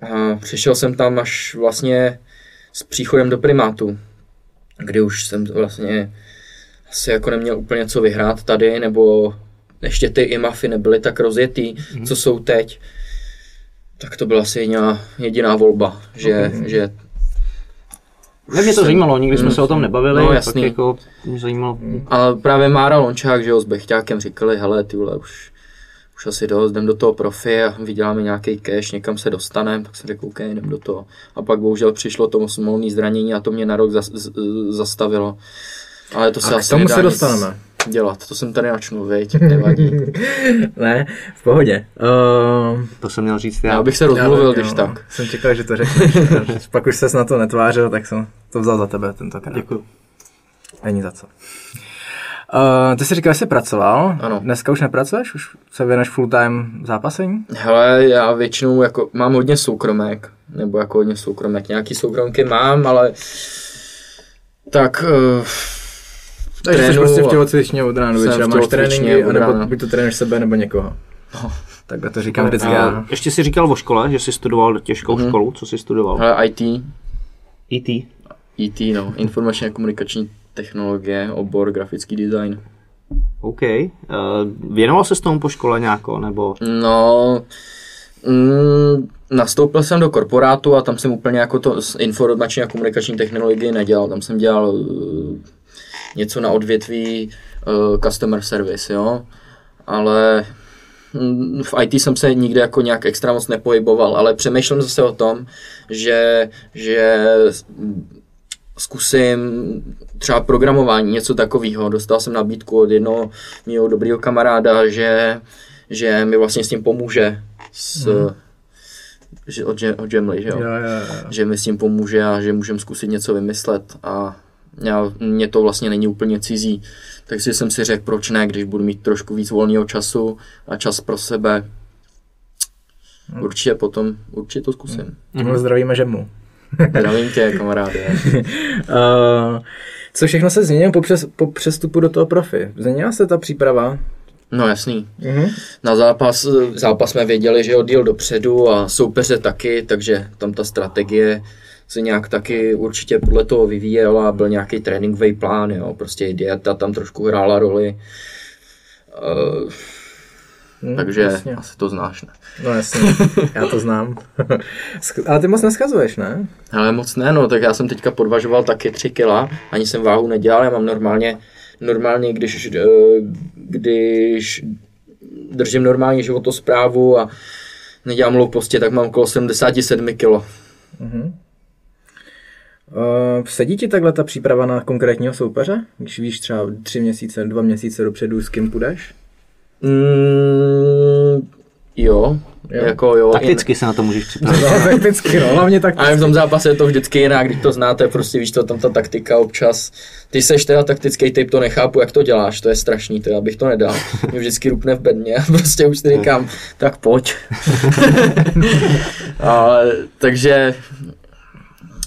A přišel jsem tam až vlastně s příchodem do primátu, kdy už jsem vlastně asi jako neměl úplně co vyhrát tady, nebo ještě ty IMAFy nebyly tak rozjetý, mm. co jsou teď. Tak to byla asi jediná, jediná volba, že, okay. že Ne, mě to zajímalo, nikdy jsme se o tom nebavili, No, tak jasný. jako mě zajímalo, A právě Mára Lončák, že jo, s Bechťákem říkali, hele, ty vole, už, už asi dost, jdem do toho profi a vyděláme nějaký cash, někam se dostaneme, tak jsem řekl, OK, jdem do toho. A pak bohužel přišlo to smolné zranění a to mě na rok zas, z, zastavilo. Ale to se A k asi tomu nedá se nic dostaneme. Dělat, to jsem tady načnu, viď, nevadí. [LAUGHS] ne, v pohodě. Uh, to jsem měl říct já. Já bych se rozmluvil, když tak. Jsem čekal, že to řekneš. [LAUGHS] Pak už ses na to netvářil, tak jsem to vzal za tebe tentokrát. Děkuju. Není za co. Uh, ty jsi říkal, že jsi pracoval. Ano. Dneska už nepracuješ? Už se věneš full time zápasení? Hele, já většinou jako mám hodně soukromek, nebo jako hodně soukromek, nějaký soukromky mám, ale tak uh, Takže jsi prostě v tělocvičně od rána do večera, máš tréninky, anebo rána. buď to trénuješ sebe, nebo někoho. No. Takhle to říkám vždycky A já. ještě jsi říkal o škole, že jsi studoval těžkou Mhm. školu, co jsi studoval? hele, IT, IT. IT, no, informační a komunikační technologie, obor grafický design. OK. Uh, věnoval se s tomu po škole nějako, nebo... No, mm, nastoupil jsem do korporátu a tam jsem úplně jako to s informační a komunikační technologii nedělal. Tam jsem dělal uh, něco na odvětví uh, customer service, jo. Ale mm, v IT jsem se nikdy jako nějak extra moc nepohyboval, ale přemýšlím zase o tom, že, že zkusím třeba programování, něco takového. Dostal jsem nabídku od jednoho mého dobrého kamaráda, že, že mi vlastně s tím pomůže. S, že od, od Jamly, že jo? Jo, jo, jo. Že mi s tím pomůže a že můžeme zkusit něco vymyslet a já, mě to vlastně není úplně cizí. Takže jsem si řekl, proč ne, když budu mít trošku víc volného času a čas pro sebe. Určitě potom, určitě to zkusím. Mm-hmm. Zdravíme žemu. Zdravím tě, kamaráde. Uh, [LAUGHS] co všechno se změnilo po, přes, po přestupu do toho profi? Změnila se ta příprava? No jasný. Mhm. Na zápas, zápas jsme věděli, že odjel dopředu a soupeře taky, takže tam ta strategie se nějak taky určitě podle toho vyvíjela, byl nějaký tréninkový plán, jo, prostě dieta tam trošku hrála roli. Uh, Hm, takže jasně. asi to znáš, ne? No jasně, [LAUGHS] já to znám. [LAUGHS] Ale ty moc neschazuješ, ne? Ale moc ne, no, tak já jsem teďka podvažoval taky 3 kila, ani jsem váhu nedělal, já mám normálně, normálně, když, eh, když držím normálně životosprávu a nedělám hlouposti, tak mám okolo 77 kilo. Uh, sedí ti takhle ta příprava na konkrétního soupeře? Když víš třeba tři měsíce, dva měsíce dopředu, s kým půjdeš? Mm, jo, Jo. jako jo. Takticky se na to můžeš připravit. No, [LAUGHS] takticky, no, hlavně tak. A v tom zápase je to vždycky jinak, když to znáte, prostě víš to, tam ta taktika občas. Ty seš teda taktický typ, to nechápu, jak to děláš, to je strašný, to já bych to nedal. Mě vždycky rupne v bedně a [LAUGHS] prostě už si říkám, tak pojď. [LAUGHS] a, takže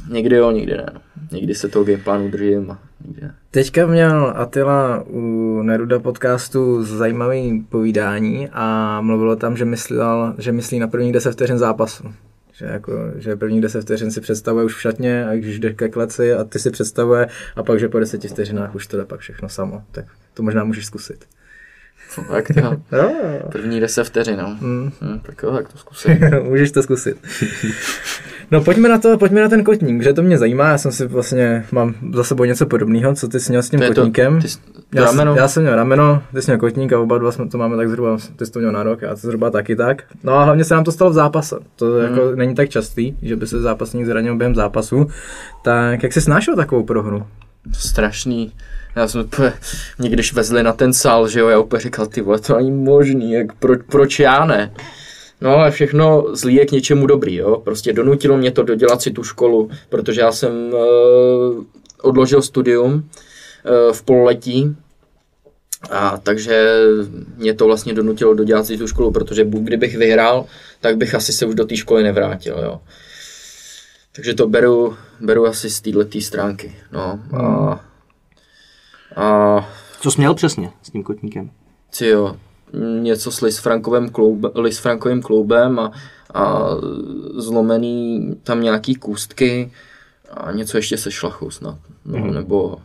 někdy jo, někdy ne. no. Někdy se toho gameplánu držím a někdy ne. Teďka měl Attila u Neruda podcastu zajímavý povídání a mluvilo tam, že myslel, že myslí na prvních 10 vteřin zápasu. Že, jako, že prvních 10 vteřin si představuje už v šatně a když jde ke kleci a ty si představuje a pak, že po 10 vteřinách už to jde pak všechno samo. Tak to možná můžeš zkusit. No, tak to, [LAUGHS] Jo, první 10 vteřin, no. Mm. Hm, tak jo, tak to zkusím. [LAUGHS] Můžeš to zkusit. [LAUGHS] No pojďme na to, pojďme na ten kotník, že to mě zajímá, já jsem si vlastně, mám za sebou něco podobného, co ty jsi měl s tím To je to- kotníkem. ty jsi- já, rameno? Jsem, já jsem měl rameno, ty jsi měl kotník a oba dva jsme to máme tak zhruba, ty jsi to měl na rok, já to zhruba taky tak. No a hlavně se nám to stalo v zápase, to Hmm. jako není tak častý, že by se zápasník zranil během zápasu. Tak jak jsi snášel takovou prohru? strašný. Já jsem mě když vezli na ten sál, že jo, já úplně říkal, ty vole, to není možný, jak, proč, proč já ne? No ale všechno zlý je k něčemu dobrý, jo. Prostě donutilo mě to dodělat si tu školu, protože já jsem uh, odložil studium uh, v pololetí, a takže mě to vlastně donutilo dodělat si tu školu, protože bu- kdybych vyhrál, tak bych asi se už do té školy nevrátil, jo. Takže to beru, beru asi z této stránky, no. A, a Co jsi měl přesně s tím kotníkem? Ty jo, něco s Lis Frankovým, klub, Lis Frankovým klubem a, a zlomený tam nějaký kůstky a něco ještě se šlachou snad. No, mm. nebo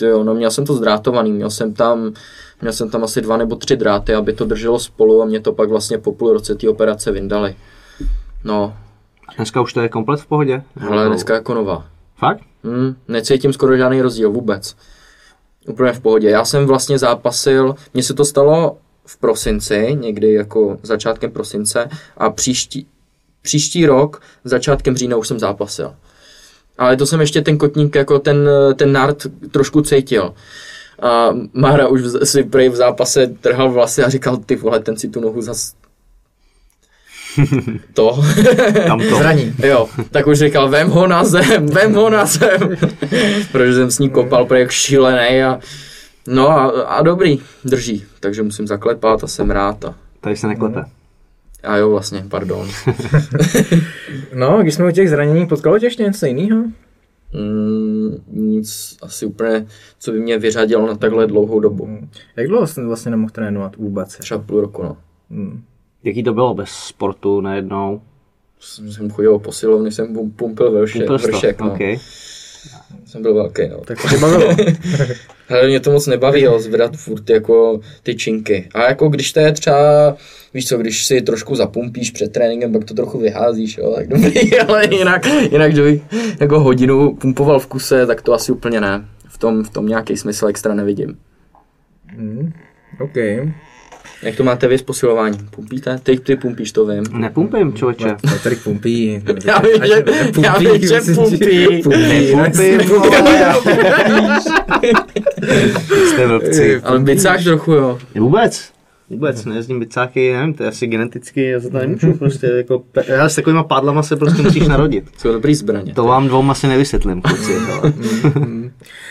jo, no měl jsem to zdrátovaný, měl jsem tam měl jsem tam asi dva nebo tři dráty, aby to drželo spolu a mě to pak vlastně po půl roce té operace vyndali. No, A dneska už to je komplet v pohodě? ale dneska jako nová. Fakt? Hmm, necítím skoro žádný rozdíl vůbec. Úplně v pohodě. Já jsem vlastně zápasil, mně se to stalo v prosinci, někdy jako začátkem prosince a příští, příští rok, začátkem října už jsem zápasil. Ale to jsem ještě ten kotník, jako ten, ten nart trošku cítil. A Mára už v- si prej v zápase trhal vlasy a říkal, ty vole, ten si tu nohu zas... [LAUGHS] to. Tam to. Zraní. Jo, tak už říkal, vem ho na zem, vem ho na zem. [LAUGHS] Protože jsem s ní kopal jak šílený a no a, a dobrý, drží, takže musím zaklepat a jsem rád a, Tady se neklepe. a jo vlastně, pardon. [LAUGHS] No, když jsme u těch zranění, potkalo tě ještě něco jiného? Mm, nic asi úplně, co by mě vyřadilo na takhle dlouhou dobu. Jak dlouho jsi vlastně nemohl trénovat vůbec? Třeba půl roku, no. Hmm. Jaký to bylo bez sportu najednou? Jsem chodil o posilovny, jsem pum- pumpil vršek, Pumpil vršek no. Okay. Jsem byl velký, no. Tak to tě bavilo. [LAUGHS] Ale mě to moc nebaví, jo, zvedat furt jako ty činky. A jako když to je třeba, víš co, když si trošku zapumpíš před tréninkem, pak to trochu vyházíš, jo, tak dobrý, [LAUGHS] ale jinak, jinak, že bych jako hodinu pumpoval v kuse, tak to asi úplně ne. V tom, v tom nějaký smysl extra nevidím. Hmm. OK. Jak to máte vy s posilováním? Pumpíte? Ty, ty pumpíš, to vím. Nepumpím, člověče. Patrik pumpí. Já vím, že, já vím, že pumpí. Pumpí. Nepumpím, vole, já- Jste vlbci. [LAUGHS] Ale bicáš trochu, jo. Vůbec. Vůbec, nejezdím bicáky, nevím, to je asi geneticky, já za to nemůžu prostě, jako, já s takovýma pádlama se prostě musíš narodit. Jsou dobrý zbraně. To vám dvou asi nevysvětlím, kluci. ale-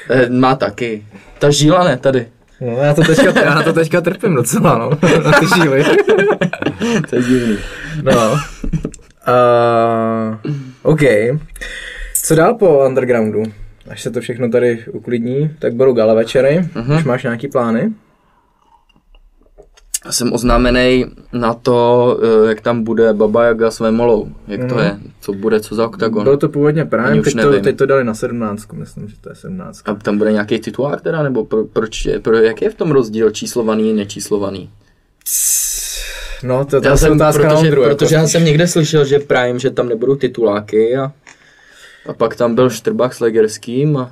Eh, Má taky. Ta žíla ne, tady. No, já, to teďka, já na to teďka trpím docela, no. Na ty žíly. To je divný. No. Uh, OK. Co dál po undergroundu? Až se to všechno tady uklidní, tak budou gala večery. Uh-huh. Už máš nějaký plány? Já jsem oznámený na to, eh, jak tam bude Baba Yaga s Vemolou. Jak to Mhm. je? Co bude, co za oktagon? Bylo to původně Prime, teď to, teď to dali na 17, myslím, že to je 17. A tam bude nějaký titulák teda, nebo pro, proč je, pro, jak je v tom rozdíl číslovaný a nečíslovaný? No, to, to Já jsem, otázka na protože, Ondru, jako protože já spíš. jsem někde slyšel, že Prime, že tam nebudou tituláky a, a pak tam byl Štrbach s Legerským a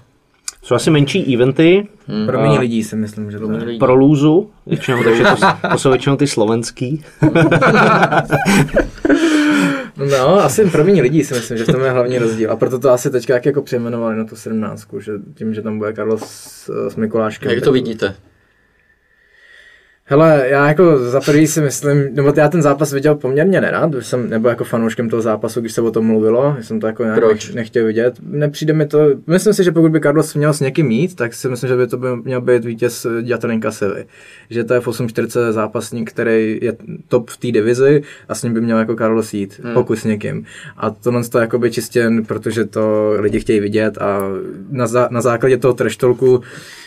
Jsou asi menší eventy Pro A- méně lidí si myslím, že to je. pro lůzu, většinou, takže to, [LAUGHS] to jsou většinou ty slovenský. [LAUGHS] No, asi pro méně lidí si myslím, že v tom je hlavní rozdíl. A proto to asi teďka jak jako přejmenovali na tu 17, že tím, že tam bude Karlo s, s Mikuláškem. jak tak to vidíte? Hele, já jako za prvý si myslím, nebo já ten zápas viděl poměrně nerad, už jsem nebyl jako fanouškem toho zápasu, když se o tom mluvilo, jsem to jako nějak Proč? nech- nechtěl vidět. Nepřijde mi to, myslím si, že pokud by Carlos měl s někým mít, tak si myslím, že by to by měl být vítěz Jatelinka Sevy. Že to je v 8.40 zápasník, který je top v té divizi a s ním by měl jako Carlos jít, hmm. pokud s někým. A tohle to jako by čistě, protože to lidi chtějí vidět a na, zá, na základě toho treštolku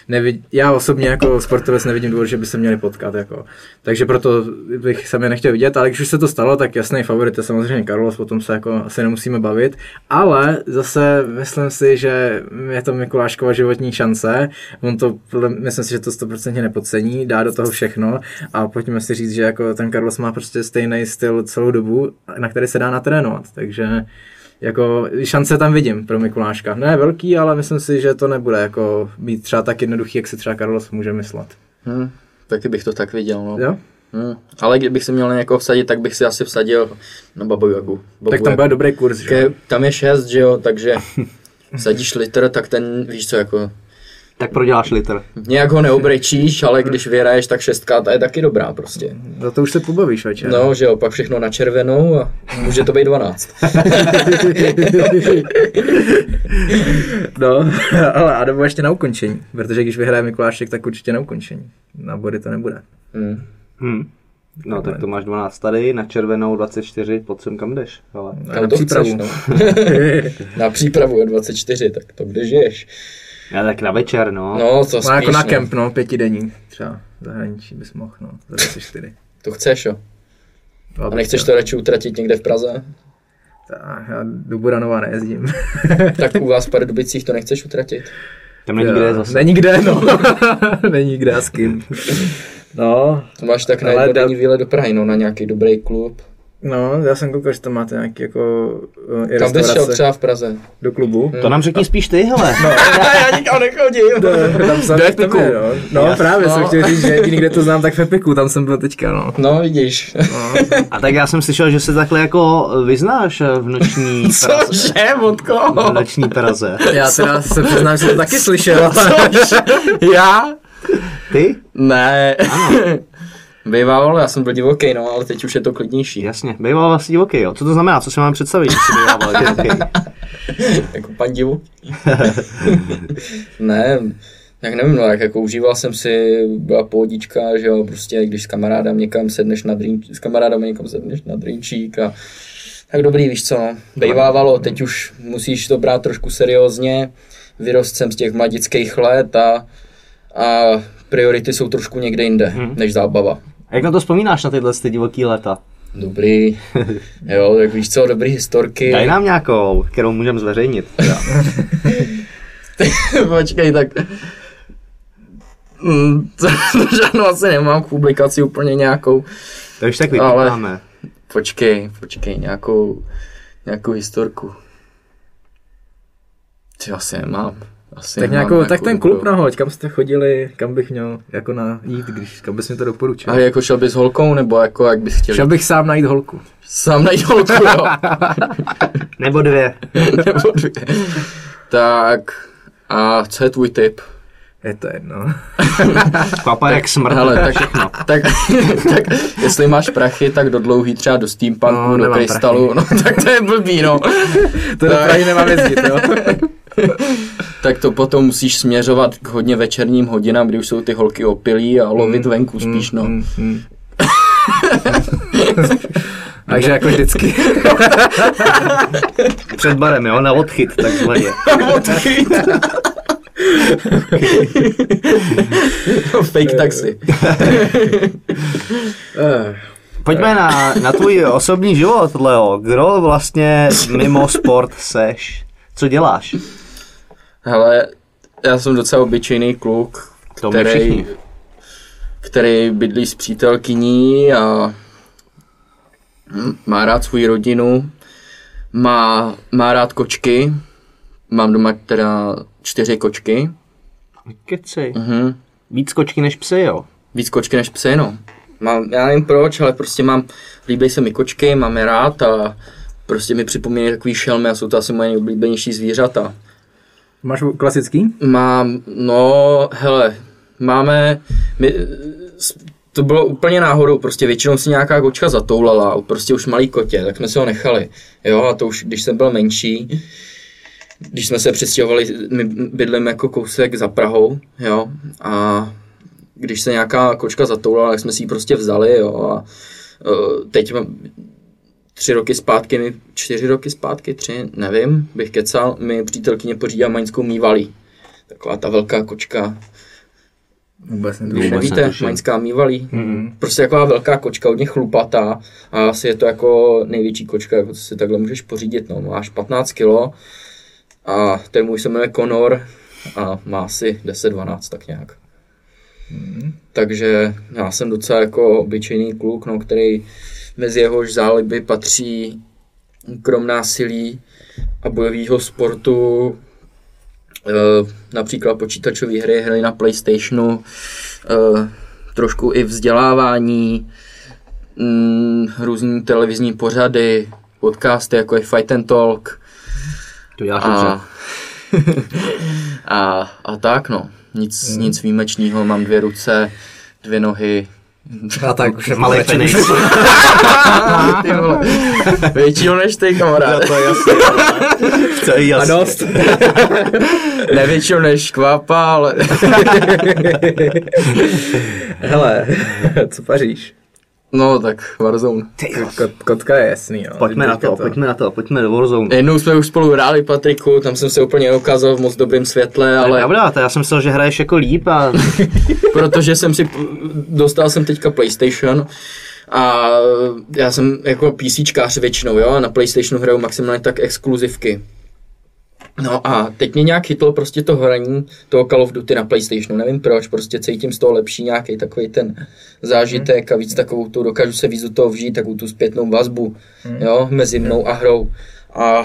nevid, já osobně jako sportovec nevidím důvod, že by se měli potkat. Jako. Takže proto bych se je nechtěl vidět, ale když už se to stalo, tak jasný favorit je samozřejmě Carlos, potom se jako asi nemusíme bavit. Ale zase myslím si, že je to Mikuláškova životní šance. On to, myslím si, že to 100% nepodcení, dá do toho všechno a pojďme si říct, že jako ten Carlos má prostě stejný styl celou dobu, na který se dá natrénovat. Takže jako šance tam vidím pro Mikuláška. Ne velký, ale myslím si, že to nebude jako být třeba tak jednoduchý, jak si třeba Carlos může myslet. Hm, taky bych to tak viděl, no. Jo? Hm. Ale kdybych se měl někoho vsadit, tak bych si asi vsadil na Babu Jagu. Babu Tak tam bude dobrý kurz, že? Tam je 6, že jo, takže [LAUGHS] vsadíš litr, tak ten, víš co, jako Tak proděláš litr. nějak ho neobrečíš, ale když vyhraješ, tak šestka, ta je taky dobrá prostě. Za to už se pobavíš večer. No, že jo, pak všechno na červenou a může to být 12. [LAUGHS] no, ale a nebo ještě na ukončení, protože když vyhraje Mikulášek, tak určitě na ukončení. Na body to nebude. Hm. Hm. No tak to máš 12 tady, na červenou 24, pod sem kam jdeš. Ale... Kam na to přípravu. chceš, no. [LAUGHS] na přípravu je 24, tak to kde žiješ? Já tak na večer, no. No, to No, spíš, jako na no. kemp, no, pětidenní. Třeba zahraničí bys mohl, no, za 24. To chceš, jo. A nechceš to radši utratit někde v Praze? Tak, já do Buranova nejezdím. [LAUGHS] Tak u vás v Pardubicích to nechceš utratit? Tam není kde zase. Není kde, no. [LAUGHS] Není kde a s kým. No, To máš tak na jednodenní výlet do Prahy, no, na nějaký dobrý klub. No, já jsem koukal, že tam máte nějaký jako uh, i Kam bys šel třeba v Praze? do klubu. To nám řekni spíš ty, hele. [LAUGHS] No. [LAUGHS] já nikam nechodím. [LAUGHS] Tam jsem Do Epiku. no. no Jasně. právě No. jsem chtěl říct, že jediný, kde to znám, tak v Epiku, tam jsem byl teďka, no. No, vidíš. A tak já jsem slyšel, že se takhle jako vyznáš v noční Praze. Cože, od V noční Praze. Já teda se přiznám, že jsem to taky slyšel. Já? Ty? Ne. Bývával, já jsem byl divoký, no, ale teď už je to klidnější. Jasně, býval vlastně divoký, jo. Co to znamená? Co si mám představit, že býval divoký? [LAUGHS] jako pan divu. [LAUGHS] ne, tak nevím, no, jak jako užíval jsem si, byla pohodička, že jo, prostě když s kamarádem někam sedneš na drink, s kamarádem někam sedneš na drinčík a tak dobrý, víš co, no. Bejvávalo, teď už musíš to brát trošku seriózně, vyrost jsem z těch mladických let a, a priority jsou trošku někde jinde, Hmm. než zábava. A jak na to vzpomínáš na tyhle ty divoký léta? Dobrý, [LAUGHS] jo, tak víš co, dobrý historky. Daj nám nějakou, kterou můžeme zveřejnit. [LAUGHS] Počkej, tak... Mm, [LAUGHS] to, to žádnou asi nemám k publikaci úplně nějakou. To už tak Ale- vypítáme. Počkej, počkej, nějakou, nějakou historku. Ty asi nemám. Asi Tak, nějakou, tak ten klub dobrou. nahoď, kam jste chodili, kam bych měl jako na jít, když, kam bys mi to doporučil. A jako šel bys s holkou, nebo jako jak bys chtěl? Šel bych sám najít holku. Sám najít holku, jo. [LAUGHS] Nebo dvě. nebo dvě. Tak, a co je tvůj tip? Je to jedno. [LAUGHS] Papa jak smrt. Hele, tak tak, všechno. tak, tak, jestli máš prachy, tak do dlouhý třeba do steampunku, No, do krystalu, no tak to je blbý, no. To do Prahy nemám jezdit, jo. [LAUGHS] [LAUGHS] tak to potom musíš směřovat k hodně večerním hodinám, kdy už jsou ty holky opilí a lovit venku spíš, no. Mm, mm. [LAUGHS] Takže jako vždycky. [LAUGHS] Před barem, jo, na odchyt, takzvaně. Fake taxi. Eh, Pojďme na, na tvůj osobní život, Leo. Kdo vlastně mimo sport seš? Co děláš? Hele, já jsem docela obyčejný kluk, který, který bydlí s přítelkyní a hm, má rád svou rodinu, má, má rád kočky, mám doma teda čtyři kočky, Kecej. mhm. Víc kočky než psy, jo? víc kočky než psy, no. Mám, já nevím proč, ale prostě mám, líbí se mi kočky, mám je rád a prostě mi připomínají takový šelmy a jsou to asi moje nejoblíbenější zvířata. Máš klasický? Mám, no, hele, máme, my, to bylo úplně náhodou, prostě většinou si nějaká kočka zatoulala, prostě už malý kotě, tak jsme si ho nechali, jo, a to už, když jsem byl menší, když jsme se přestěhovali, my bydlíme jako kousek za Prahou, jo, a když se nějaká kočka zatoulala, tak jsme si ji prostě vzali, jo, a uh, teď tři roky zpátky, mi, čtyři roky zpátky, tři, nevím, bych kecal, mi přítelkyně pořídila maňskou mývalí. Taková ta velká kočka, Vůbec Vůbec netuším. nevíte, netuším. maňská mývalí. Mm. Prostě taková velká kočka, hodně chlupatá a asi je to jako největší kočka, jako co si takhle můžeš pořídit, no, máš 15 kilo a ten můj se jmenuje Conor a má asi 10-12 tak nějak. Takže já jsem docela jako obyčejný kluk, no, který mezi jehož záliby patří krom násilí a bojového sportu eh, například počítačové hry, hry na Playstationu, eh, trošku i vzdělávání, mm, různý televizní pořady, podcasty jako je Fight and Talk To děláš dobře. a, [LAUGHS] a, a tak no. Nic, nic výjimečného, mám dvě ruce, dvě nohy, A tak už Malý penis. ty vole. Většího než ty, kamarád. to je jasný. To je A jasný. dost. [LAUGHS] Ne většího než kvápa, ale... [LAUGHS] Hele, co paříš? No tak Warzone. Kot, kotka je jasný, jo. Pojďme na Teďka to, pojďme na to, pojďme do Warzone. Jednou jsme už spolu hráli, Patriku, tam jsem se úplně ukázal v moc dobrém světle, Ale ale pravda, to já jsem myslel, že hraješ jako líp a [LAUGHS] protože jsem si, dostal jsem teďka PlayStation a já jsem jako PCčkář většinou, jo, a na PlayStationu hraju maximálně tak exkluzivky. No a teď mě nějak chytlo prostě to hraní toho Call of Duty na PlayStationu, nevím proč, prostě cítím z toho lepší nějaký takový ten zážitek a víc takovou tu, dokážu se víc do toho vžít, takovou tu zpětnou vazbu, jo, mezi mnou a hrou. A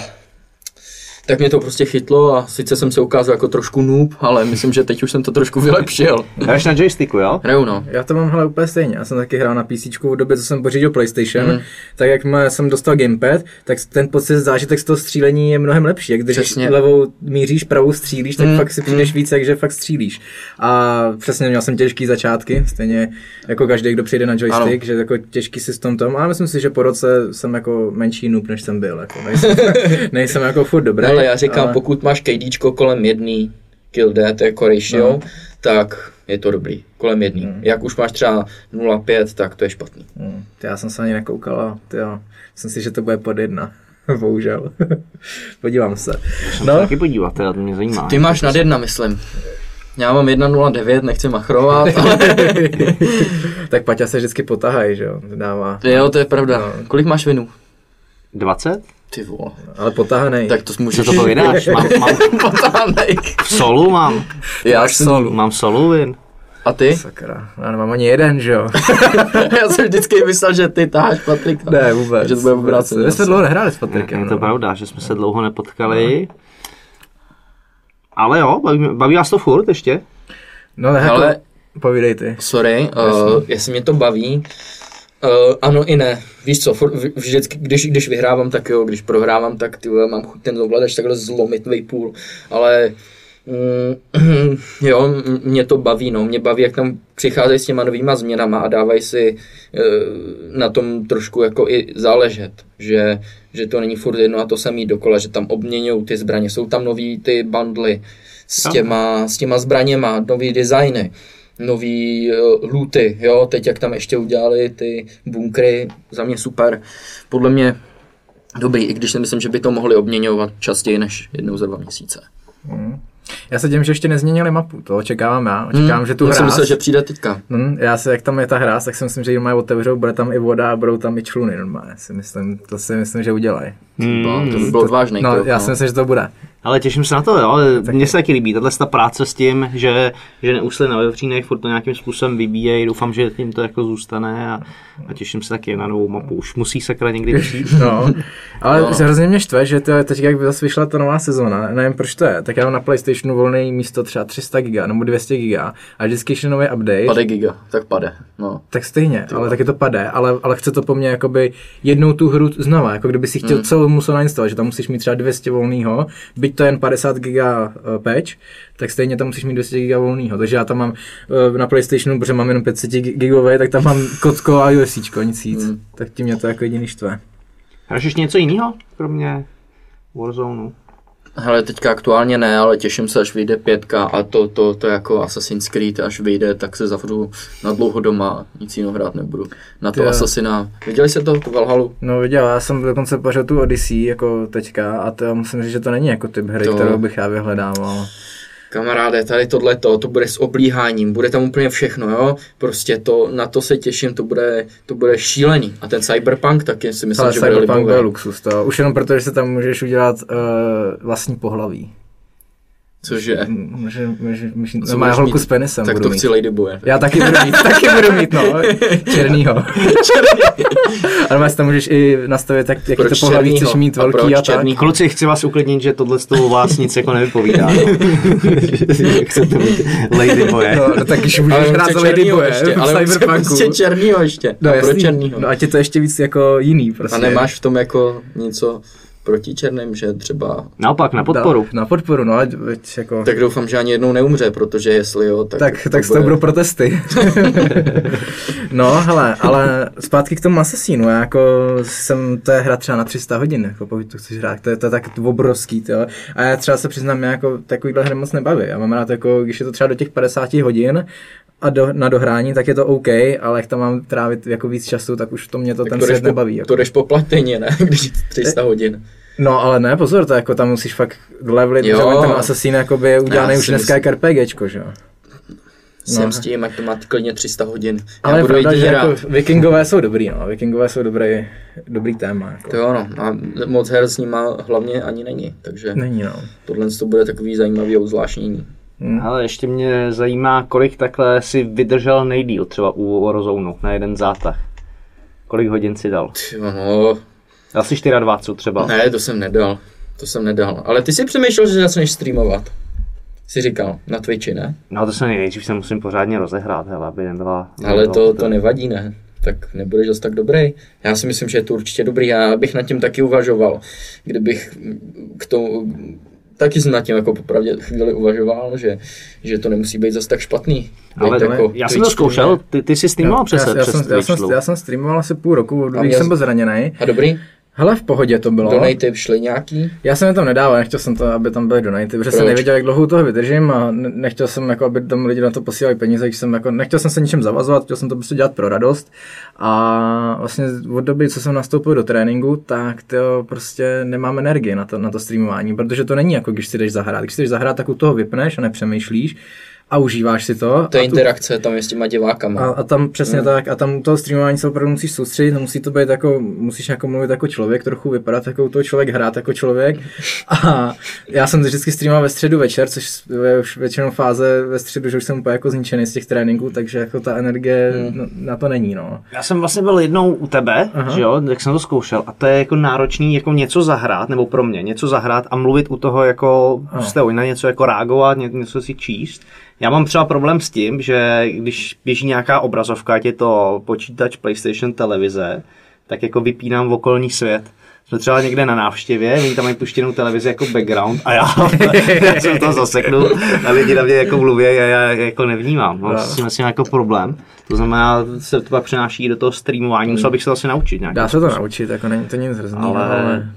tak mě to prostě chytlo a sice jsem se ukázal jako trošku noob, ale myslím, že teď už jsem to trošku vylepšil. [LAUGHS] hraješ na joysticku, jo? Hraju no. Já to mám hele úplně stejně. Já jsem taky hrál na PC v době, co jsem pořídil PlayStation. Mm. Tak jak má, jsem dostal gamepad, tak ten pocit zážitek z toho střílení je mnohem lepší. Jak když Přesně. levou míříš, pravou střílíš, tak Mm, mm. fakt si přijdeš víc, jak že fakt střílíš. A přesně měl jsem těžký začátky, stejně jako každý, kdo přijde na joystick, Ano. že jako těžký systém tom. Ale myslím si, že po roce jsem jako menší noob, než jsem byl. Jako nejsem, [LAUGHS] nejsem jako furt dobrý. Ale já říkám, ale... pokud máš KDčko kolem jedný kill death jako ratio, No. tak je to dobrý, kolem jedný. Jak už máš třeba 0,5, tak to je špatný. Hmm, ty já jsem se ani nekoukal a myslím si, že to bude pod jedna. [LAUGHS] Bohužel. [LAUGHS] Podívám se. No. No, Taky podívat, teda to mě zajímá. Ty máš nad jedna, myslím. Já mám 1,09, nechci machrovat, [LAUGHS] ale tak Paťa se vždycky potahají, že jo, dává. jo, to je pravda. Kolik máš vinu? 20? Ty vole. Ale potahanej. Tak to Co můžeš... to povídáš? Mám, mám [LAUGHS] potáhnej. v solu mám. Já jsem... Mám solu vin. A ty? Sakra, já nemám ani jeden, že jo. [LAUGHS] Já jsem vždycky myslel, že ty taháš Patrika. ne, vůbec. Že to bude obráceně. My jsme dlouho nehráli s Patrikem. Je to no. pravda, že jsme se dlouho nepotkali. Ale jo, baví, baví vás to furt ještě? No, jako, Ale povídej ty. Sorry, uh, jestli mě to baví. Uh, ano i ne. Víš co, v- vždycky, když, když vyhrávám, tak jo, když prohrávám, tak ty vole, mám chuť ten ovladač takhle zlomit vejpůl. Ale mm, [CLEARS THROAT] jo, mě to baví, no. Mě baví, jak tam přicházejí s těma novýma změnama a dávají si uh, na tom trošku jako i záležet. Že, že to není furt jedno a to samý dokola, že tam obměňují ty zbraně. Jsou tam nový ty bundly s Jo. těma, s těma zbraněma, nový designy. Nový uh, luty, jo, teď jak tam ještě udělali ty bunkry, za mě super. Podle mě dobrý, i když si myslím, že by to mohli obměňovat častěji než jednou za dva měsíce. Já se tím, že ještě nezměnili mapu, to očekávám já. Očekávám, Hmm, že tu já jsem myslel, že přijde teďka. Hmm, já se, jak tam je ta hra, tak si myslím, že ji mají otevřou, bude tam i voda a budou tam i čluny normálně. Si myslím, to si myslím, že udělají. Hmm, to by byl odvážný No, krok, já si myslím, že to bude. Ale těším se na to, jo. Mně se taky líbí tahle ta práce s tím, že, že neusli na vevřínech, furt to nějakým způsobem vybíjejí. Doufám, že tím to jako zůstane a, a těším se taky na novou mapu. Už musí sakra někdy přijít. [LAUGHS] No, ale No. no. hrozně mě štve, že to, teď jak zase vyšla ta nová sezóna, nevím proč to je, tak já mám na Playstationu volný místo třeba 300 giga nebo 200 giga a vždycky, když je nový update, Pade giga, tak pade. No. tak stejně, ale taky to pade, ale, ale chce to po mně jakoby jednou tu hru znova, jako kdyby si chtěl Hmm. celou musel nainstalovat, že tam musíš mít třeba 200 volného, byť to je jen 50 giga eh, patch, tak stejně tam musíš mít 200 giga volného, takže já tam mám eh, na Playstationu, protože mám jenom 500 gigový, tak tam mám kocko a USCčko, nic víc, Hmm. tak tím mě to jako jediný štve. Hraješ ještě něco jiného, kromě Warzone? Hele, teďka aktuálně ne, ale těším se, až vyjde pětka a to, to, to jako Assassin's Creed, až vyjde, tak se zavřu na dlouho doma, nic jiného hrát nebudu. Na to. Assassina. Viděli jste to, tu Valhalu? No viděl, já jsem dokonce pořád tu Odyssey jako teďka a to musím říct, že to není jako typ hry, To- kterou bych já vyhledával. Kamaráde, tady tohle to, to bude s oblíháním, bude tam úplně všechno, jo? Prostě to, na to se těším, to bude, to bude šílený. A ten Cyberpunk taky si myslím, Ale že bude Cyberpunk byl luxus, to už jenom proto, že se tam můžeš udělat uh, vlastní pohlaví. Cože? Může, může, může, Co no, má holku mít? s penisem Tak to mít. chci Ladyboye. Já taky budu mít, taky budu mít, no, [LAUGHS] černýho. Ale máš tam můžeš i nastavit, tak, jaký to pohlaví chceš mít A velký proč a, tak. černýho? Kluci, chci vás uklidnit, že tohle z toho vás nic jako nevypovídá. [LAUGHS] Jak chcete mít Ladyboye. No, no, tak když můžeš hrát chce za černýho Ladyboye ještě, ale Cyberpunku. prostě černýho ještě. No, a jasný. černýho. no ať je to ještě víc jako jiný prostě. A nemáš v tom jako něco proti černým, že třeba... Naopak, na podporu. Na, na podporu, no, ať, ať jako... Tak doufám, že ani jednou neumře, protože jestli jo, tak... Tak, tak z toho budou protesty. [LAUGHS] no, hele, ale zpátky k tomu Assassinu, já jako jsem, to je hra třeba na 300 hodin, jako pokud to chceš hrát, to je, to je tak obrovský, to. A já třeba se přiznám, mě jako takovýhle hry moc nebaví. Já mám rád jako, když je to třeba do těch 50 hodin, a do, na dohrání, tak je to OK, ale jak tam mám trávit jako víc času, tak už to mě to tak ten to svět po, nebaví. Jako. to jdeš po platině, ne? [LAUGHS] Když je 300 hodin. No ale ne, pozor, to jako tam musíš fakt levelit, Jo. že ten Assassin jakoby je udělaný už dneska myslím- jak RPGčko, že jo. Jsem s tím, ať to má klidně 300 hodin. Já Ale budu pravda, že jako vikingové jsou dobrý, no. Vikingové jsou dobrý, dobrý téma. Jako. To jo, no. A moc her s nima hlavně ani není, takže Není, no. tohle to bude takový zajímavý obzvláštnění. Ale ještě mě zajímá, kolik takhle si vydržel nejdíl třeba u Warzone na jeden zátah. Kolik hodin si dal? No, Dal si 24 třeba. ne, to jsem nedal. To jsem nedal. Ale ty si přemýšlel, že začneš streamovat. Si říkal, na Twitchi, ne? No to se nejdřív se musím pořádně rozehrát, hele, aby nebyla... Ale to, to nevadí, ne? Tak nebudeš zase tak dobrý. Já si myslím, že je to určitě dobrý. Já bych nad tím taky uvažoval. Kdybych k tomu... Taky jsem nad tím jako popravdě chvíli uvažoval, že, že to nemusí být zase tak špatný. Ale Být jako já jsem to zkoušel, ty, ty jsi streamoval přes, já, já, přes jsem, já, jsem, já jsem streamoval asi půl roku, když jsem byl zraněný. A dobrý? Hele, v pohodě to bylo. Donaty šly nějaký? Já jsem je tam nedával, nechtěl jsem to, aby tam byly donaty, protože jsem Proč? nevěděl, jak dlouho toho vydržím a ne- nechtěl jsem, jako, aby tam lidi na to posílali peníze, když jsem jako, nechtěl jsem se ničem zavazovat, chtěl jsem to prostě dělat pro radost. A vlastně od doby, co jsem nastoupil do tréninku, tak to prostě nemám energii na to, na to streamování, protože to není jako když si jdeš zahrát. Když si jdeš zahrát, tak u toho vypneš a nepřemýšlíš a užíváš si to. To je interakce tam je s těma divákama. a, a tam přesně hmm. tak, a tam u toho streamování se opravdu musíš soustředit, musí to být jako, musíš jako mluvit jako člověk, trochu vypadat jako toho člověk, hrát jako člověk. A já jsem vždycky streamoval ve středu večer, což je už většinou fáze ve středu, že už jsem úplně jako zničený z těch tréninků, takže jako ta energie Hmm. na, na to není, no. Já jsem vlastně byl jednou u tebe, Aha. že jo, jak jsem to zkoušel a to je jako náročný jako něco zahrát, nebo pro mě, něco zahrát a mluvit u toho jako, prostě na něco jako reagovat, ně, něco si číst. Já mám třeba problém s tím, že když běží nějaká obrazovka, ať je to počítač, PlayStation, televize, tak jako vypínám v okolní svět. Jsme třeba někde na návštěvě, oni tam mají puštěnou televizi jako background a já, [LAUGHS] já jsem to zaseknu a lidi na mě jako mluví a já jako nevnímám. Mám s tím asi jako problém. To znamená, se to pak přenáší do toho streamování, musel bych se to asi naučit nějak. Dá se to naučit, jako není to nic hrozného, ale, ale...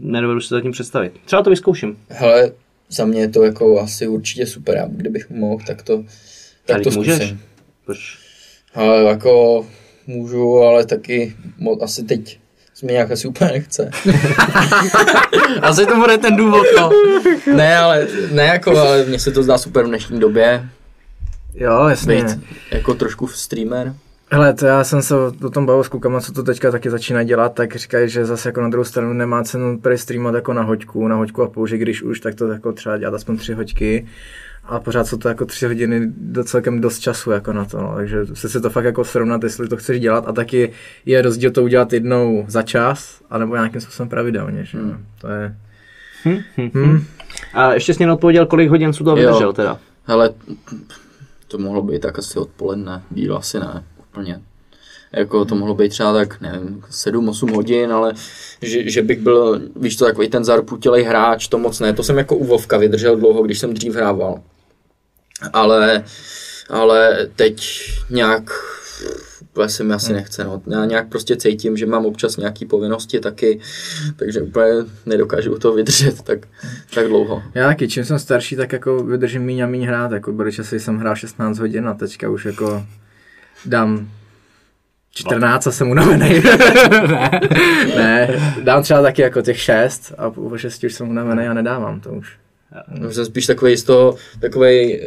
nedovedu si to zatím představit. Třeba to vyzkouším. Hele, za mě je to jako asi určitě super. Já, kdybych mohl, tak to Tak to můžeš? zkusím. Proč? Ale jako můžu, ale taky mo- asi teď se mi nějak asi úplně nechce. [LAUGHS] asi to bude ten důvod, no. Ne, ale, ne jako, ale mně se to zdá super v dnešní době, Jo, jasně. být jako trošku streamer. Hele, to já jsem se o tom bavil s klukama, co to teďka taky začíná dělat, tak říkají, že zase jako na druhou stranu nemá cenu prý streamovat jako na hoďku, na hoďku a že když už, tak to jako třeba dělat aspoň tři hoďky. A pořád jsou to jako tři hodiny do celkem dost času jako na to, no. takže se si to fakt jako srovnat, jestli to chceš dělat a taky je rozdíl to udělat jednou za čas, anebo nějakým způsobem pravidelně, že hmm. to je... Hmm. A ještě jsi mě neodpověděl, kolik hodin jsi to vydržel teda. Hele, to mohlo být tak asi odpoledne, díl asi ne, úplně. Jako to mohlo být třeba tak, nevím, 7-8 hodin, ale že, že bych byl, víš to, takový ten zarputilej hráč, to moc ne. To jsem jako u Vovka vydržel dlouho, když jsem dřív hrával. Ale, ale teď nějak úplně se mi asi nechce. No. Já nějak prostě cítím, že mám občas nějaké povinnosti taky, takže úplně nedokážu to vydržet tak, tak dlouho. Já taky, čím jsem starší, tak jako vydržím míň a míň hrát, jako časy, jsem hrál 16 hodin a teďka už jako dám 14 a jsem unavený. [LAUGHS] ne, ne, dám třeba taky jako těch 6 a po 6 už jsem unavený a nedávám to už. No, jsem spíš takový z toho, takový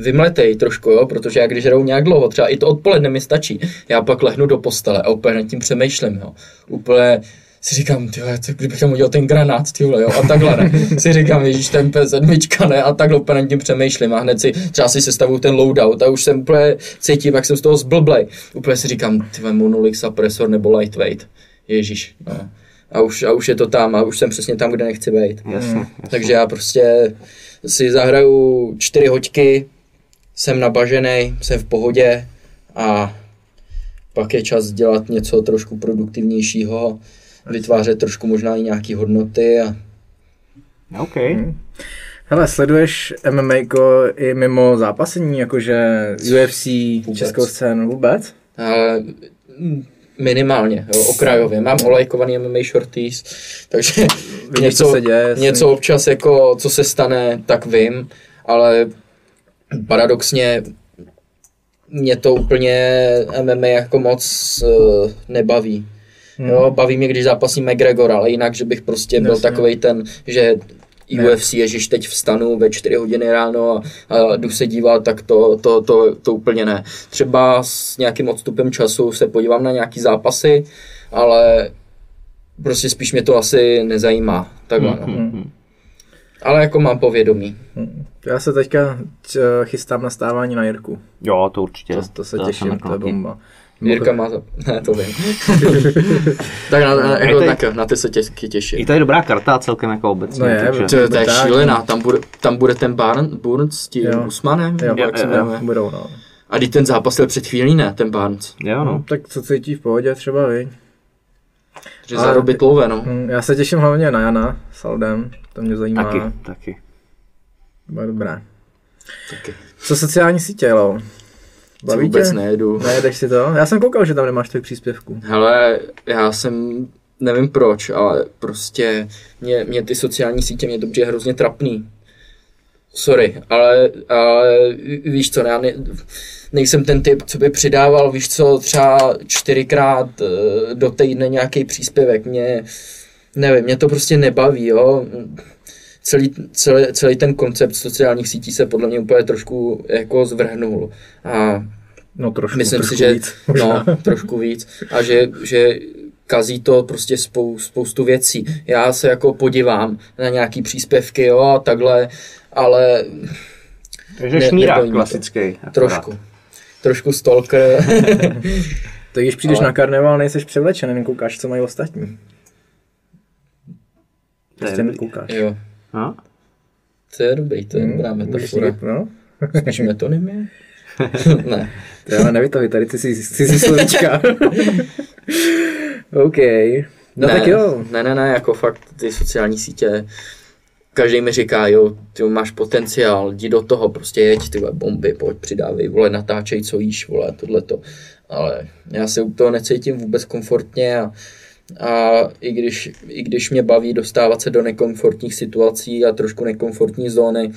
vymletej trošku, jo, protože já když hraju nějak dlouho, třeba i to odpoledne mi stačí, já pak lehnu do postele a úplně nad tím přemýšlím, jo. Úplně si říkám, ty vole, co kdybych tam udělal ten granát, ty vole, jo, a takhle ne. si říkám, ježíš, ten P7, ne, a takhle úplně nad tím přemýšlím a hned si třeba si sestavuju ten loadout a už jsem úplně cítím, jak jsem z toho zblblej. Úplně si říkám, ty vole, monolith, suppressor nebo lightweight. Ježíš, no. A už, a už je to tam a už jsem přesně tam, kde nechci být. Jasně, jasně. Takže já prostě si zahraju čtyři hoďky, jsem nabažený, jsem v pohodě a pak je čas dělat něco trošku produktivnějšího, vytvářet trošku možná i nějaké hodnoty a OK. Hele, sleduješ MMA i mimo zápasení, jakože UFC, Vůbec. českou scénu vůbec? Ale mm, minimálně, jo, okrajově. Mám olajkovaný MMA shorties, takže Vidíš, [LAUGHS] něco, co se děje, něco občas, jako, co se stane, tak vím, ale paradoxně mě to úplně MMA jako moc uh, nebaví. Hmm. Jo, baví mě, když zápasí McGregor, ale jinak, že bych prostě byl Jasně. takový ten, že Ne. UFC, ježiš, teď vstanu ve 4 hodiny ráno a, a jdu se dívat, tak to, to, to, to úplně ne. Třeba s nějakým odstupem času se podívám na nějaký zápasy, ale prostě spíš mě to asi nezajímá. Takhle, no. Hmm. Ale jako mám povědomí. Já se teďka č- chystám na stávání na Jirku. Jo, to určitě. To, to se jsem těším, to je bomba. Jirka má za... [LAUGHS] Ne, to vím. [LAUGHS] tak na, na, jako, tady- tak, na ty se tě, I těším. to je dobrá karta celkem jako obecně. No je, takže... To, je- to je šílená, tam bude, tam bude ten Barn, Burns s tím Jo. Usmanem, Jo, jak se jo, jmenuje. budou, no. A když ten zápas byl před chvílí, ne, ten Barnes. Jo, no. no. Tak co cítí v pohodě třeba, vy? Že zarobit love, no. Hm, Já se těším hlavně na Jana s Aldem, to mě zajímá. Taky, taky. Dobré. Taky. Co sociální sítě, Lo? Baví vůbec tě? nejedu. Nejedeš si to? Já jsem koukal, že tam nemáš těch příspěvků. Hele, já jsem, nevím proč, ale prostě mě, mě ty sociální sítě, mě to přijde hrozně trapný. Sorry, ale, ale víš co, já ne, nejsem ten typ, co by přidával, víš co, třeba čtyřikrát eh, do týdne nějaký příspěvek. Mě, nevím, mě to prostě nebaví, jo. Celý, celý, celý ten koncept sociálních sítí se podle mě úplně trošku jako zvrhnul. A No trošku, Myslím trošku si, že víc, možná. no, trošku víc. A že, že kazí to prostě spou, spoustu věcí. Já se jako podívám na nějaký příspěvky, jo, a takhle, ale Takže Ne- šmírák to. klasický. akorát. trošku. Trošku stalker. [LAUGHS] Tak když přijdeš Ale- na karneval, nejseš převlečený, nekoukáš, co mají ostatní. To Prostě nekoukáš. jo, No? to je dobrý, to je Hm, dobrá metafora. No? Spíš metonymie? [LAUGHS] ne. To ale nevytahuj tady ty si, ty si slovíčka. [LAUGHS] OK. No ne, tak jo. Ne, ne, ne, jako fakt ty sociální sítě, každý mi říká, jo, ty máš potenciál, jdi do toho, prostě jeď, ty vole, bomby, pojď, přidávej, vole, natáčej, co jíš, vole, tohleto. Ale já se u toho necítím vůbec komfortně a, a i, když, i když mě baví dostávat se do nekomfortních situací a trošku nekomfortní zóny,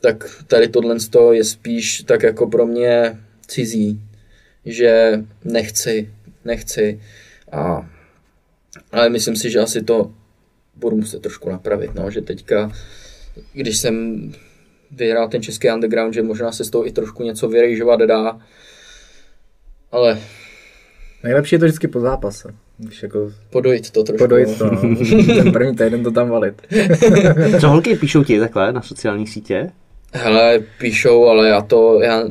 tak tady tohle je spíš tak jako pro mě cizí, že nechci, nechci. A ale myslím si, že asi to budu muset trošku napravit, no, že teďka, když jsem vyhrál ten český underground, že možná se z toho i trošku něco vyrejžovat dá, ale Nejlepší je to vždycky po zápase. Když jako podojit to trošku. podojit to, no. ten první týden to tam valit. [LAUGHS] Co holky píšou ti takhle na sociálních sítě? Hele, píšou, ale já to, já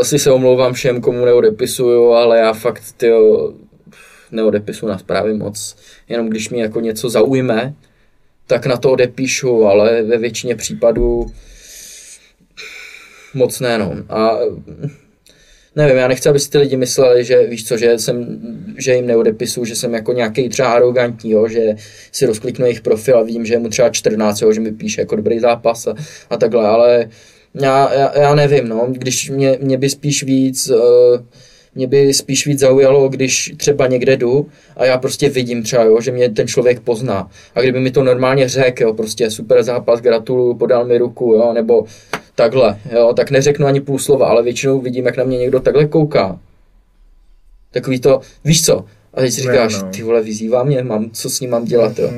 asi se omlouvám všem, komu neodepisuju, ale já fakt, tyjo, neodepisuju na zprávy moc. Jenom když mi jako něco zaujme, tak na to odepíšu, ale ve většině případů moc ne, no. A nevím, já nechci, aby si ty lidi mysleli, že víš co, že, jsem, že jim neodepisuju, že jsem jako nějaký třeba arrogantní, jo, že si rozkliknu jejich profil a vím, že je mu třeba 14, jo, že mi píše jako dobrý zápas a, a takhle, ale já, já, já nevím, no, když mě, mě by spíš víc uh, mě by spíš víc zaujalo, když třeba někde jdu a já prostě vidím třeba, jo, že mě ten člověk pozná. A kdyby mi to normálně řekl, prostě super zápas, gratuluju, podal mi ruku, jo, nebo takhle, jo, tak neřeknu ani půl slova, ale většinou vidím, jak na mě někdo takhle kouká. Takový to, víš co, a teď si říkáš, no. ty vole, vyzývá mě, mám, co s ním mám dělat, jo.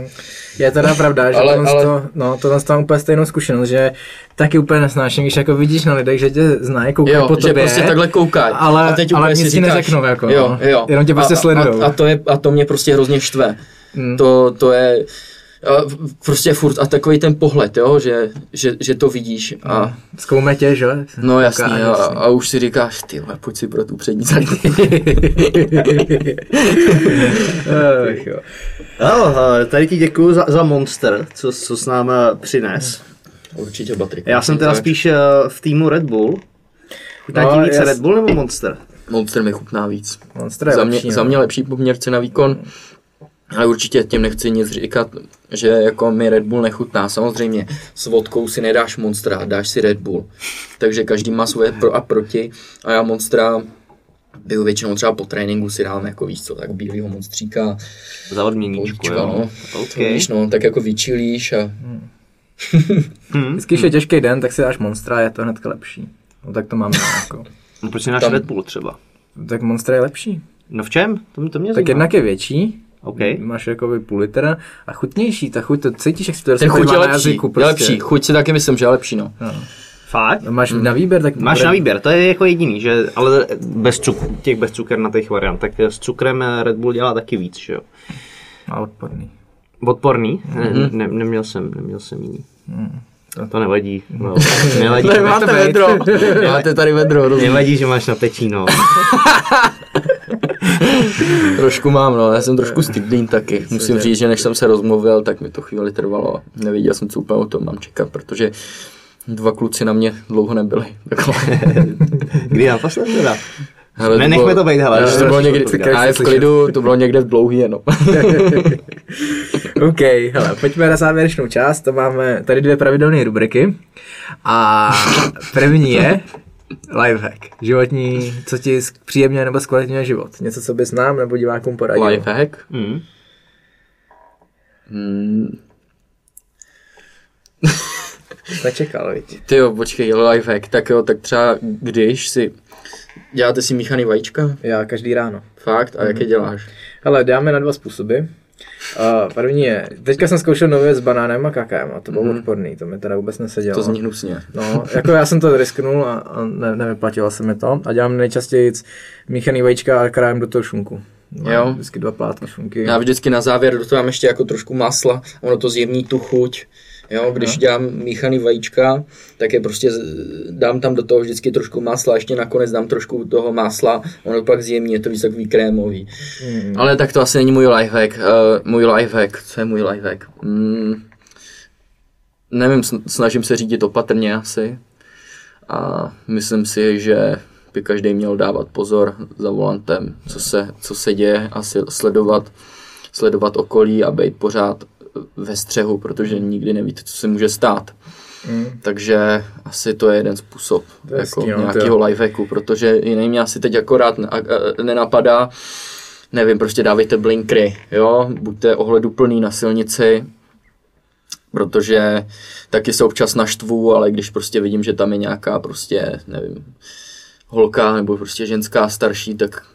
Je teda pravda, že Ale- ale, ale- to, no, to mám úplně stejnou zkušenost, že taky úplně nesnáším, když jako vidíš na lidech, že tě znají, koukají Jo, po že tobě, prostě takhle koukají. ale, a teď ale úplně si nic ti říkáš, neřeknou, jako, jo, no. jo. jenom tě prostě a, sledujou. A, a, to je, a to mě prostě hrozně štve. Hmm. To, to je prostě furt a takový ten pohled, jo, že, že, že to vidíš a Zkoume tě, že? no jasný, Kouká, a, a už si říkáš, ty pojď si pro tu přední zadní. [LAUGHS] Eh, tady ti děkuji za, za Monster, co, co s nám eh, přines. Určitě Batrik. Já jsem teda spíš eh, v týmu Red Bull. Chutná No, ti více jas- Red Bull nebo Monster? Monster mi chutná víc. Monster je za, mě, lepší, no. za mě lepší poměr cena výkon, ale určitě tím nechci nic říkat, že jako mi Red Bull nechutná. Samozřejmě s vodkou si nedáš Monstra, dáš si Red Bull. Takže každý má svoje pro a proti a já Monstra byl většinou třeba po tréninku si dám jako víš co, tak bílýho monstříka, Za odměníčku, jo. no. OK. víš no, tak jako vyčilíš a [LAUGHS] Vždycky, když je těžký den, tak si dáš Monstra a je to hnedka lepší. No tak to máme jako. No proč si náš Tam- Red Bull třeba? Tak Monster je lepší. No v čem? To, to mě Tak zajímá. jednak je větší, OK. máš jako půl litera a chutnější, ta chuť, to cítíš, jak si to ten chuť je na lepší, jazyku, je prostě. lepší, chuť si taky myslím, že je lepší no. Fakt? No, máš na výběr, tak Máš bude- na výběr, to je jako jediný, že, ale bez cuk, těch bezcukernatých variant, tak s cukrem Red Bull dělá taky víc, že jo. A odporný. Odporný? Mhm. Ne, ne, neměl jsem, neměl jsem jiný. To nevadí. No, [LAUGHS] nevadí, Máte to být. vedro, [LAUGHS] máte tady vedro, rozumím. nevadí, že máš na pečí, no. [LAUGHS] [LAUGHS] Trošku mám, no, já jsem trošku stydlín taky. Musím říct, že než jsem se rozmluvil, tak mi to chvíli trvalo. Nevěděl jsem, co úplně o tom mám čekat, protože dva kluci na mě dlouho nebyli. [LAUGHS] Kdy naposled teda? Hele, Ne, nechme to být, hele, Ne, to bylo někdy, a je v klidu, to bylo někde v dlouhý, no. [LAUGHS] OK, hele, pojďme na závěrečnou část, to máme tady dvě pravidelné rubriky. A první je lifehack. Životní, co ti příjemně nebo zkvalitňuje život. Něco, co bys nám nebo divákům poradil. Lifehack. Mm. Hmm, [LAUGHS] Nečekal, viď? ty jo, počkej, lifehack, tak jo, tak třeba když si, děláte si míchaný vajíčka, Já každý ráno. fakt, a jak je děláš? Hele, dáme na dva způsoby. Uh, první je, teďka jsem zkoušel nově s banánem a kakem a to bylo mm. odporný, to mi teda vůbec nesedělo. To zní hnusně. No, jako já jsem to risknul a, a ne, nevyplatilo se mi to a dělám nejčastěji míchaný vajíčka a krájem do toho šunku. Mám Jo. Vždycky dva plátky šunky. Já vždycky na závěr do toho dám ještě jako trošku masla, ono to zjemní tu chuť. Jo, když dělám míchaný vajíčka, tak je prostě dám tam do toho vždycky trošku masla, ještě nakonec dám trošku toho masla, ono pak zjemní, je to víc takový krémový. Mm. Ale tak to asi není můj lifehack. Uh, můj lifehack, co je můj lifehack? Mm, nevím, sn- snažím se řídit opatrně asi. A myslím si, že by každý měl dávat pozor za volantem, co se, co se děje a si sledovat, sledovat okolí a být pořád ve střehu, protože nikdy nevíte, co se může stát. Mm. Takže asi to je jeden způsob To je jako hezký, no, nějakého lifehacku, protože jiný mě asi teď akorát nenapadá, nevím, prostě dávejte blinkry, jo, buďte ohleduplný na silnici, protože taky se občas naštvu, ale když prostě vidím, že tam je nějaká prostě, nevím, holka nebo prostě ženská starší, tak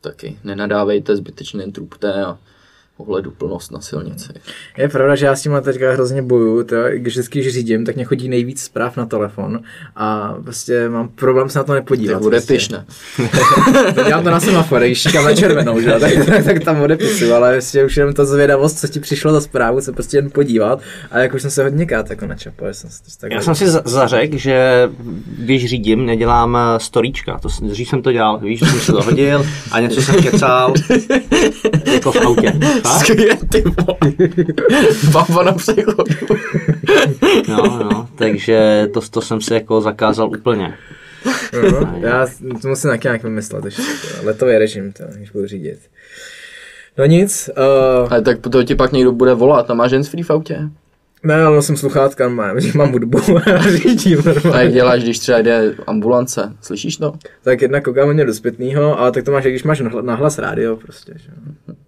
taky nenadávejte, zbytečně trupte a ohledu plnost na silnici. Je pravda, že já s tím teďka hrozně bojuju, to, když vždycky, když řídím, tak mě chodí nejvíc zpráv na telefon a prostě mám problém se na to nepodívat. Tak odepiš, prostě. ne? [LAUGHS] Dělám to na semafor, když čekám na červenou, že? Tak, tak, [LAUGHS] tak, tam odepisu, ale prostě už jenom ta zvědavost, co ti přišlo za zprávu, se prostě jen podívat a jak už jsem se hodně krát jako načapal, jsem si tak Já jsem si za- zařekl, že když řídím, nedělám eh, storíčka. To, dřív jsem to dělal, víš, že jsem se to hodil a něco jsem kecal [LAUGHS] jako v autě. Fakt? Skvělé, ty vole. [LAUGHS] Bamba na přechodu. No, no, takže to, to jsem si jako zakázal úplně. No, já to musím taky nějak vymyslet ještě, to, letový režim, to, když budu řídit. No nic, uh, Ale tak to ti pak někdo bude volat, a máš free v autě? Ne, ale nosím sluchátka, mám, mám hudbu [LAUGHS] a řídím A jak děláš, když třeba jde ambulance? Slyšíš to? Tak jedna koukám hodně do zpětného, ale tak to máš, když máš nahla- nahlas rádio prostě, že?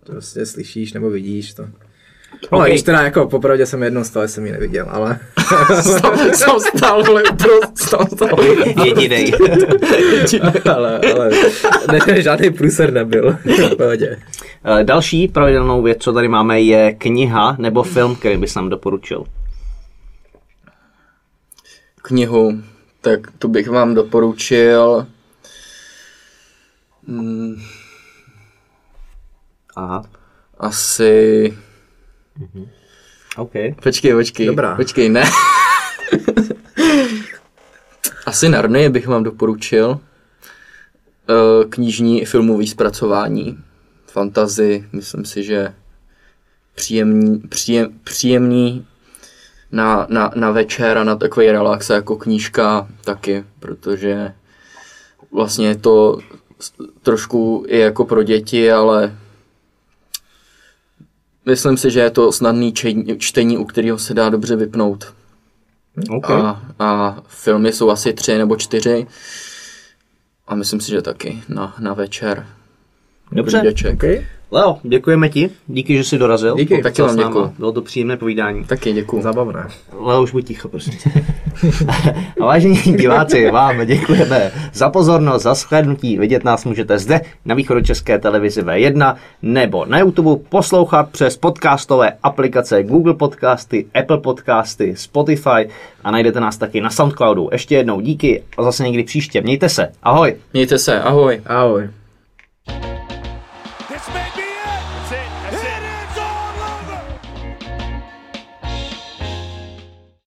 prostě slyšíš nebo vidíš to. No, Ok. okay. když teda jako popravdě jsem jednou z toho, jsem ji neviděl, ale... Jsem stál, vole, tam stál. Jedinej. [LAUGHS] ale, ale ne, žádný průser nebyl. Pohodě. Eh, Další pravidelnou věc, co tady máme, je kniha nebo film, který bys nám doporučil. Knihu, tak tu bych vám doporučil. Hmm, Aha, asi... OK. Počkej, počkej. Dobrá. Počkej, ne. [LAUGHS] asi Narnie bych vám doporučil. Eh, Knižní i filmový zpracování. Fantazy, myslím si, že příjemný, příjem, příjemný na, na, na večer a na takový relax jako knížka taky, protože vlastně je to trošku i jako pro děti, ale myslím si, že je to snadný čtení, čtení u kterého se dá dobře vypnout. OK. A, a filmy jsou asi tři nebo čtyři a myslím si, že taky na, na večer. Dobře. Okay. Leo, děkujeme ti. Díky, že jsi dorazil. Díky. Taky vám děkuju. Bylo to příjemné povídání. Taky děkuju. Zabavné. Leo, už buď ticho, prosím. A [LAUGHS] vážení diváci, vám děkujeme za pozornost, za shlédnutí. Vidět nás můžete zde na východočeské televizi V1 nebo na YouTube poslouchat přes podcastové aplikace Google Podcasty, Apple Podcasty, Spotify a najdete nás taky na Soundcloudu. Ještě jednou díky a zase někdy příště. Mějte se. Ahoj. Mějte se, ahoj. Ahoj.